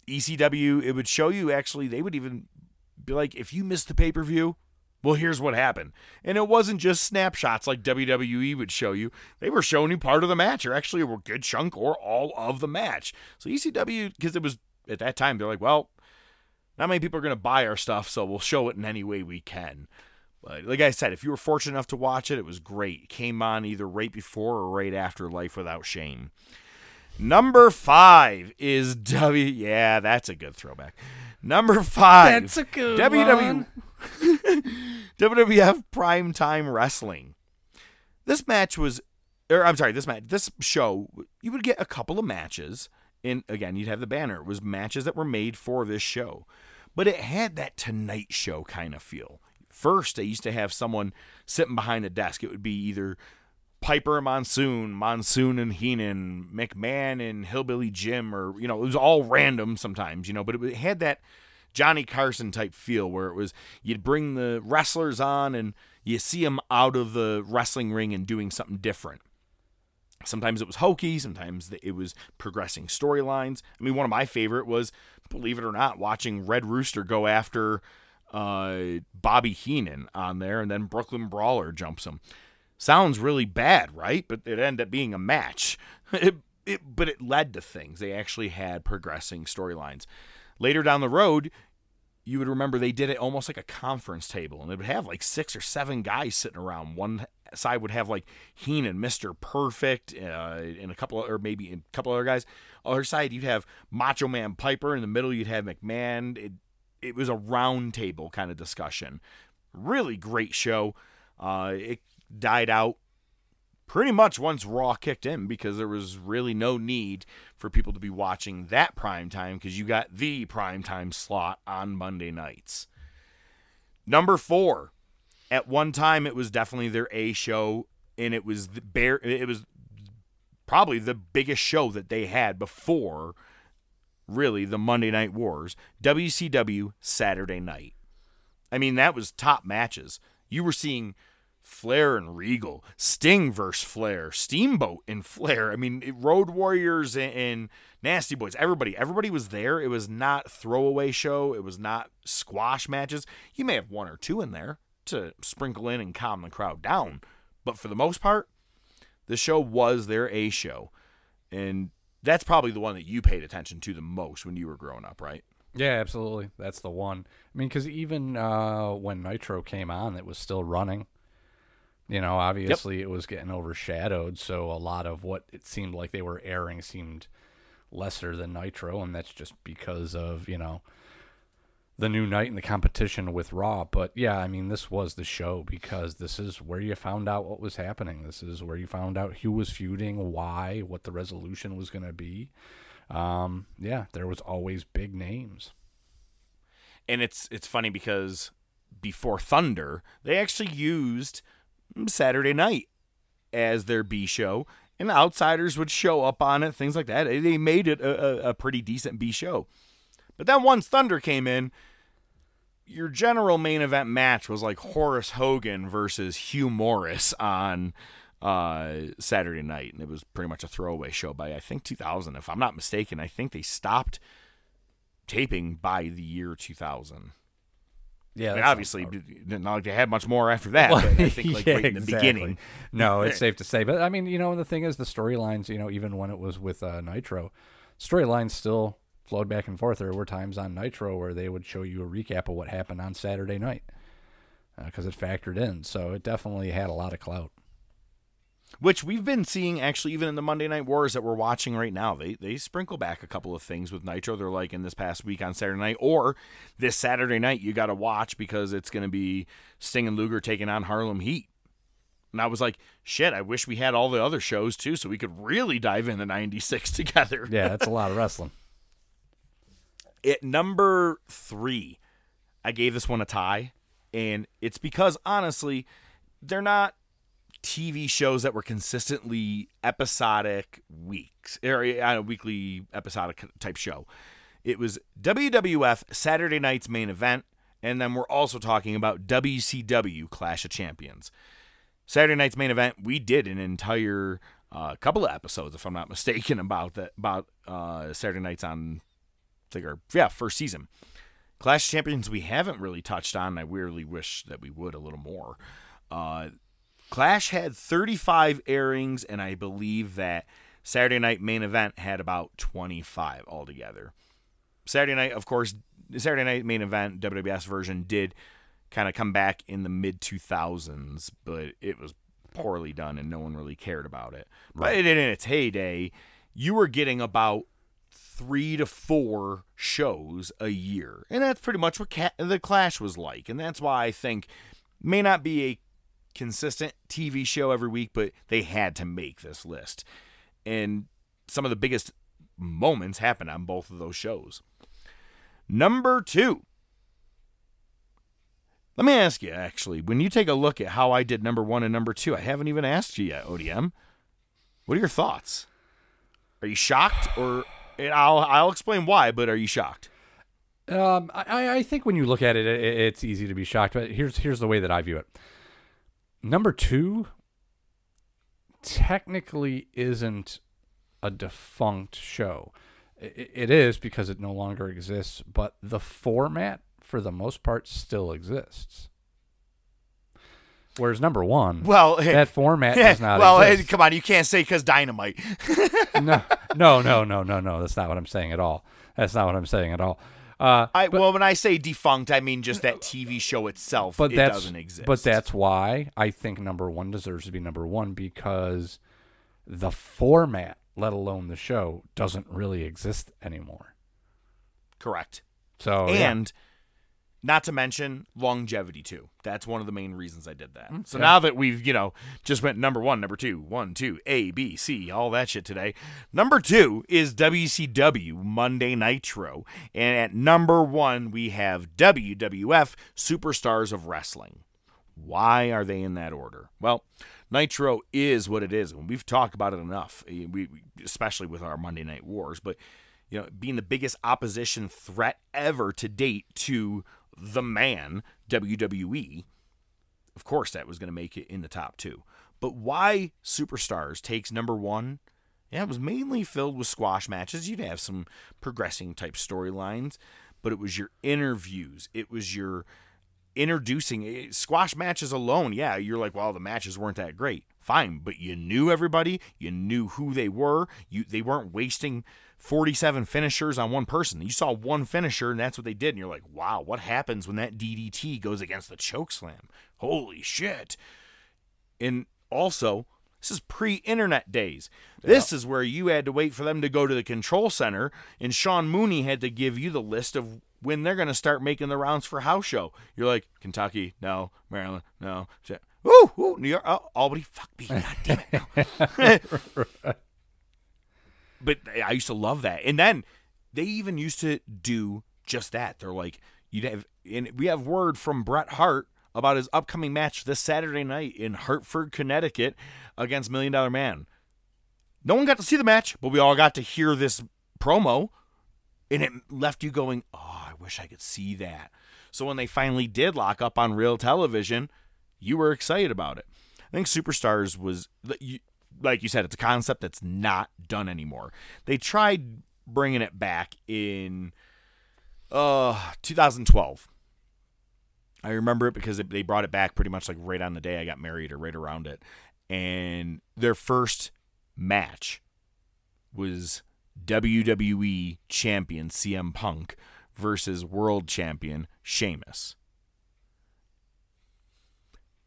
ECW, it would show you actually, they would even be like, if you missed the pay per view, well, here's what happened. And it wasn't just snapshots like WWE would show you. They were showing you part of the match, or actually a good chunk or all of the match. So ECW, because it was at that time, they're like, well, not many people are going to buy our stuff, so we'll show it in any way we can. But like I said, if you were fortunate enough to watch it, it was great. It came on either right before or right after Life Without Shame. Number five is W. Yeah, that's a good throwback. Number five. That's a good WW- one. WWF Primetime Wrestling. This match was, or I'm sorry, this match, this show, you would get a couple of matches. And again, you'd have the banner. It was matches that were made for this show. But it had that Tonight Show kind of feel. First, they used to have someone sitting behind the desk. It would be either Piper and Monsoon, Monsoon and Heenan, McMahon and Hillbilly Jim, or, you know, it was all random sometimes, you know, but it had that Johnny Carson type feel where it was you'd bring the wrestlers on and you see them out of the wrestling ring and doing something different. Sometimes it was hokey, sometimes it was progressing storylines. I mean, one of my favorite was, believe it or not, watching Red Rooster go after uh, Bobby Heenan on there, and then Brooklyn Brawler jumps him. Sounds really bad, right? But it ended up being a match. It, it, but it led to things. They actually had progressing storylines. Later down the road, you would remember they did it almost like a conference table, and it would have like six or seven guys sitting around. One side would have like Heenan, and Mister Perfect, uh, and a couple, or maybe a couple other guys. Other side, you'd have Macho Man Piper. In the middle, you'd have McMahon. It, it was a round table kind of discussion. Really great show. Uh, it died out pretty much once Raw kicked in because there was really no need for people to be watching that prime time because you got the prime time slot on Monday nights. Number four, at one time it was definitely their A show, and it was the bear. It was probably the biggest show that they had before, really the Monday Night Wars. WCW Saturday Night. I mean that was top matches. You were seeing Flair and Regal, Sting versus Flair, Steamboat and Flair. I mean, Road Warriors and, and, Nasty Boys. Everybody, everybody was there. It was not throwaway show. It was not squash matches. You may have one or two in there to sprinkle in and calm the crowd down, but for the most part, the show was their A show, and that's probably the one that you paid attention to the most when you were growing up, right? Yeah, absolutely. That's the one. I mean, because even uh, when Nitro came on, it was still running. You know, obviously yep. it was getting overshadowed, so a lot of what it seemed like they were airing seemed lesser than Nitro, and that's just because of, you know, the new night and the competition with Raw. But yeah, I mean, this was the show because this is where you found out what was happening. This is where you found out who was feuding, why, what the resolution was going to be. Um, yeah, there was always big names. And it's it's funny because before Thunder, they actually used Saturday night as their B show, and outsiders would show up on it, things like that. They made it a, a pretty decent B show. But then once Thunder came in, your general main event match was like Horace Hogan versus Hugh Morris on uh, Saturday night, and it was pretty much a throwaway show by I think 2000, if I'm not mistaken. I think they stopped taping by the year 2000. Yeah, I mean, obviously, not like they had much more after that. Well, I think like yeah, right in the exactly. beginning. No, it's safe to say. But I mean, you know, the thing is, the storylines. You know, even when it was with uh, Nitro, storylines still flowed back and forth. There were times on Nitro where they would show you a recap of what happened on Saturday night because uh, it factored in. So it definitely had a lot of clout. Which we've been seeing actually even in the Monday Night Wars that we're watching right now. They they sprinkle back a couple of things with Nitro. They're like in this past week on Saturday night or this Saturday night you got to watch because it's going to be Sting and Luger taking on Harlem Heat. And I was like, shit, I wish we had all the other shows too so we could really dive into 96 together. Yeah, that's a lot of wrestling. At number 3, I gave this one a tie and it's because honestly, they're not TV shows that were consistently episodic weeks or a weekly episodic type show. It was WWF Saturday night's main event, and then we're also talking about WCW Clash of Champions. Saturday night's main event, we did an entire uh, couple of episodes, if I'm not mistaken, about that about uh, Saturday nights on, I think, our yeah first season. Clash of Champions we haven't really touched on. I weirdly wish that we would a little more. Uh, Clash had 35 airings, and I believe that Saturday Night Main Event had about 25 altogether. Saturday Night, of course, Saturday Night Main Event WWS version did kind of come back in the mid 2000s, but it was poorly done and no one really cared about it. Right. But in its heyday, you were getting about three to four shows a year. And that's pretty much what the Clash was like. And that's why I think may not be a consistent TV show every week, but they had to make this list. And some of the biggest moments happened on both of those shows. Number two. Let me ask you, actually, when you take a look at how I did number one and number two, I haven't even asked you yet, ODM. What are your thoughts? Are you shocked or I'll I'll explain why, but are you shocked? Um, I, I think when you look at it, it, it's easy to be shocked. But here's here's the way that I view it. Number two technically isn't a defunct show. It, it is because it no longer exists, but the format, for the most part, still exists. Whereas number one, well, that format does not. Well, exist. come on, you can't say because dynamite. no, no, no, no, no, no. That's not what I'm saying at all. That's not what I'm saying at all. Uh, I, but, well, when I say defunct, I mean just that TV show itself. But it that's, doesn't exist. But that's why I think number one deserves to be number one because the format, let alone the show, doesn't really exist anymore. Correct. So and yeah. Not to mention longevity too. That's one of the main reasons I did that. Okay. So now that we've, you know, just went number one, number two, one, two, A, B, C, all that shit today. Number two is WCW Monday Nitro. And at number one, we have WWF Superstars of Wrestling. Why are they in that order? Well, Nitro is what it is, and we've talked about it enough. eh, We, especially with our Monday Night Wars, but you know, being the biggest opposition threat ever to date to the man, WWE, of course that was going to make it in the top two. But why Superstars takes number one? Yeah, it was mainly filled with squash matches. You'd have some progressing type storylines, but it was your interviews. It was your introducing eh, squash matches alone. Yeah, you're like, well, the matches weren't that great. Fine, but you knew everybody. You knew who they were. You they weren't wasting 47 finishers on one person. You saw one finisher, and that's what they did. And you're like, wow, what happens when that DDT goes against the choke slam? Holy shit. And also, this is pre internet days. This is where you had to wait for them to go to the control center, and Sean Mooney had to give you the list of when they're going to start making the rounds for house show. You're like, Kentucky, no. Maryland, no. Woo, woo, New York, oh, Albany, fuck me. God damn it. But I used to love that. And then they even used to do just that. They're like, you'd have, and we have word from Bret Hart about his upcoming match this Saturday night in Hartford, Connecticut against Million Dollar Man. No one got to see the match, but we all got to hear this promo, and it left you going, oh, I wish I could see that. So when they finally did lock up on real television, you were excited about it. I think Superstars was, like you said, it's a concept that's not done anymore. They tried bringing it back in uh 2012. I remember it because they brought it back pretty much like right on the day I got married or right around it. And their first match was WWE champion CM Punk versus world champion Sheamus.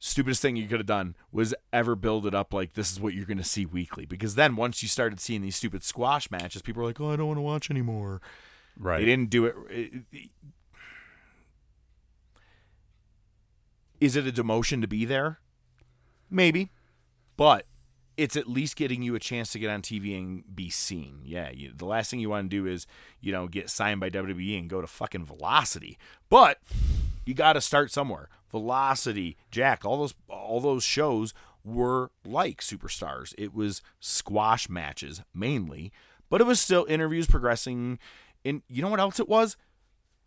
Stupidest thing you could have done was ever build it up like this is what you're going to see weekly. Because then once you started seeing these stupid squash matches, people were like, oh, I don't want to watch anymore. Right. They didn't do it. Is it a demotion to be there? Maybe. But it's at least getting you a chance to get on TV and be seen. Yeah, you, the last thing you want to do is, you know, get signed by WWE and go to fucking Velocity. But you got to start somewhere. Velocity, Jack, all those all those shows were like superstars. It was squash matches mainly, but it was still interviews progressing. And you know what else it was?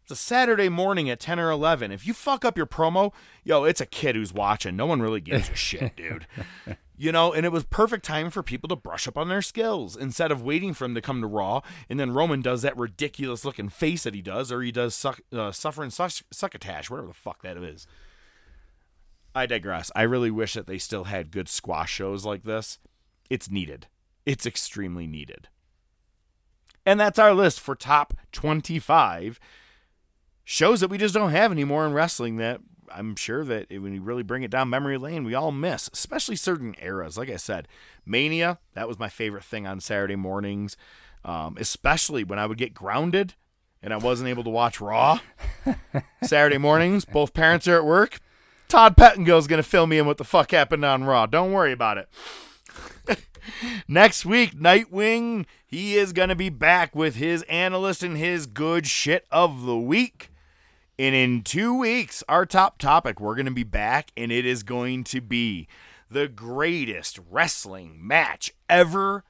It's a Saturday morning at 10 or 11. If you fuck up your promo, yo, it's a kid who's watching. No one really gives a shit, dude. You know, and it was perfect time for people to brush up on their skills instead of waiting for him to come to Raw. And then Roman does that ridiculous looking face that he does, or he does suck, uh, suffering suck, succotash, whatever the fuck that is. I digress. I really wish that they still had good squash shows like this. It's needed. It's extremely needed. And that's our list for top 25 shows that we just don't have anymore in wrestling that I'm sure that when you really bring it down memory lane, we all miss, especially certain eras. Like I said, Mania, that was my favorite thing on Saturday mornings, um, especially when I would get grounded and I wasn't able to watch Raw. Saturday mornings, both parents are at work. Todd Pettengill's going to fill me in what the fuck happened on Raw. Don't worry about it. Next week, Nightwing, he is going to be back with his analyst and his good shit of the week. And in two weeks, our top topic, we're going to be back, and it is going to be the greatest wrestling match ever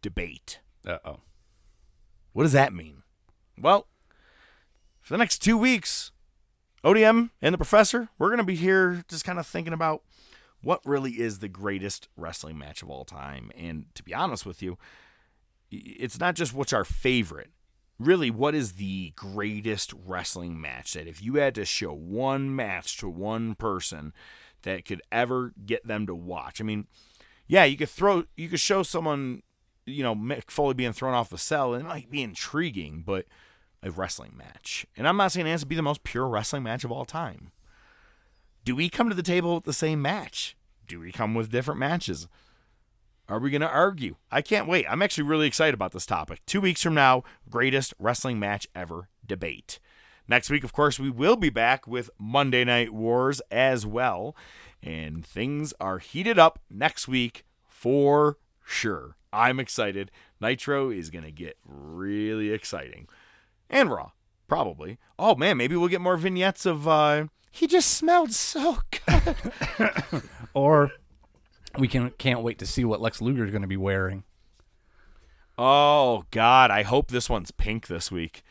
debate. Uh oh. What does that mean? Well, for the next two weeks, ODM and the professor, we're going to be here just kind of thinking about what really is the greatest wrestling match of all time. And to be honest with you, it's not just what's our favorite. Really, what is the greatest wrestling match that if you had to show one match to one person that could ever get them to watch? I mean, yeah, you could throw, you could show someone, you know, Mick Foley being thrown off the cell, and it might be intriguing, but a wrestling match. And I'm not saying it has to be the most pure wrestling match of all time. Do we come to the table with the same match? Do we come with different matches? Are we going to argue? I can't wait. I'm actually really excited about this topic. Two weeks from now, greatest wrestling match ever debate. Next week, of course, we will be back with Monday Night Wars as well. And things are heated up next week for sure. I'm excited. Nitro is going to get really exciting. And Raw, probably. Oh, man, maybe we'll get more vignettes of. Uh, he just smelled so good. or we can can't wait to see what Lex Luger is going to be wearing. Oh God, I hope this one's pink this week.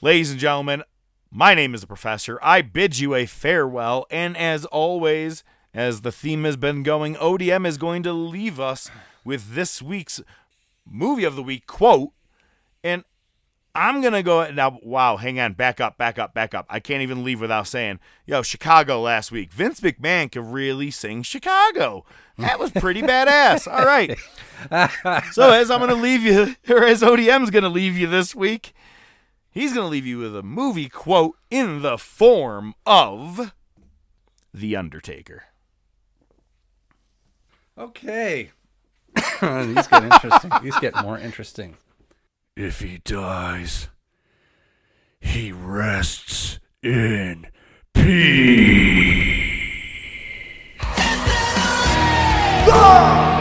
Ladies and gentlemen, my name is the professor. I bid you a farewell, and as always, as the theme has been going, ODM is going to leave us with this week's movie of the week quote. And I'm gonna go now. Wow, hang on, back up, back up, back up. I can't even leave without saying, yo, Chicago last week. Vince McMahon could really sing Chicago. That was pretty badass. All right. So as I'm gonna leave you, or as ODM's gonna leave you this week, he's gonna leave you with a movie quote in the form of The Undertaker. Okay. These get interesting. These get more interesting. If he dies, he rests in peace. The top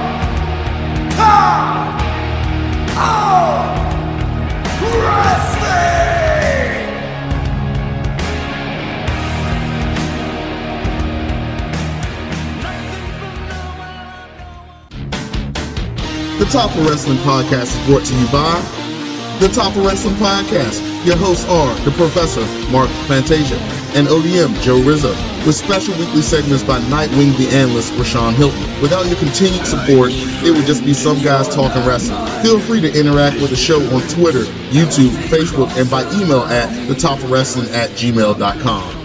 of wrestling. The Top of Wrestling Podcast is brought to you by The Top of Wrestling Podcast. Your hosts are the Professor, Mark Fantasia, and ODM, Joe Rizzo, with special weekly segments by Nightwing the Analyst, Rashawn Hilton. Without your continued support, it would just be some guys talking wrestling. Feel free to interact with the show on Twitter, YouTube, Facebook, and by email at thetopofwrestling at gmail.com.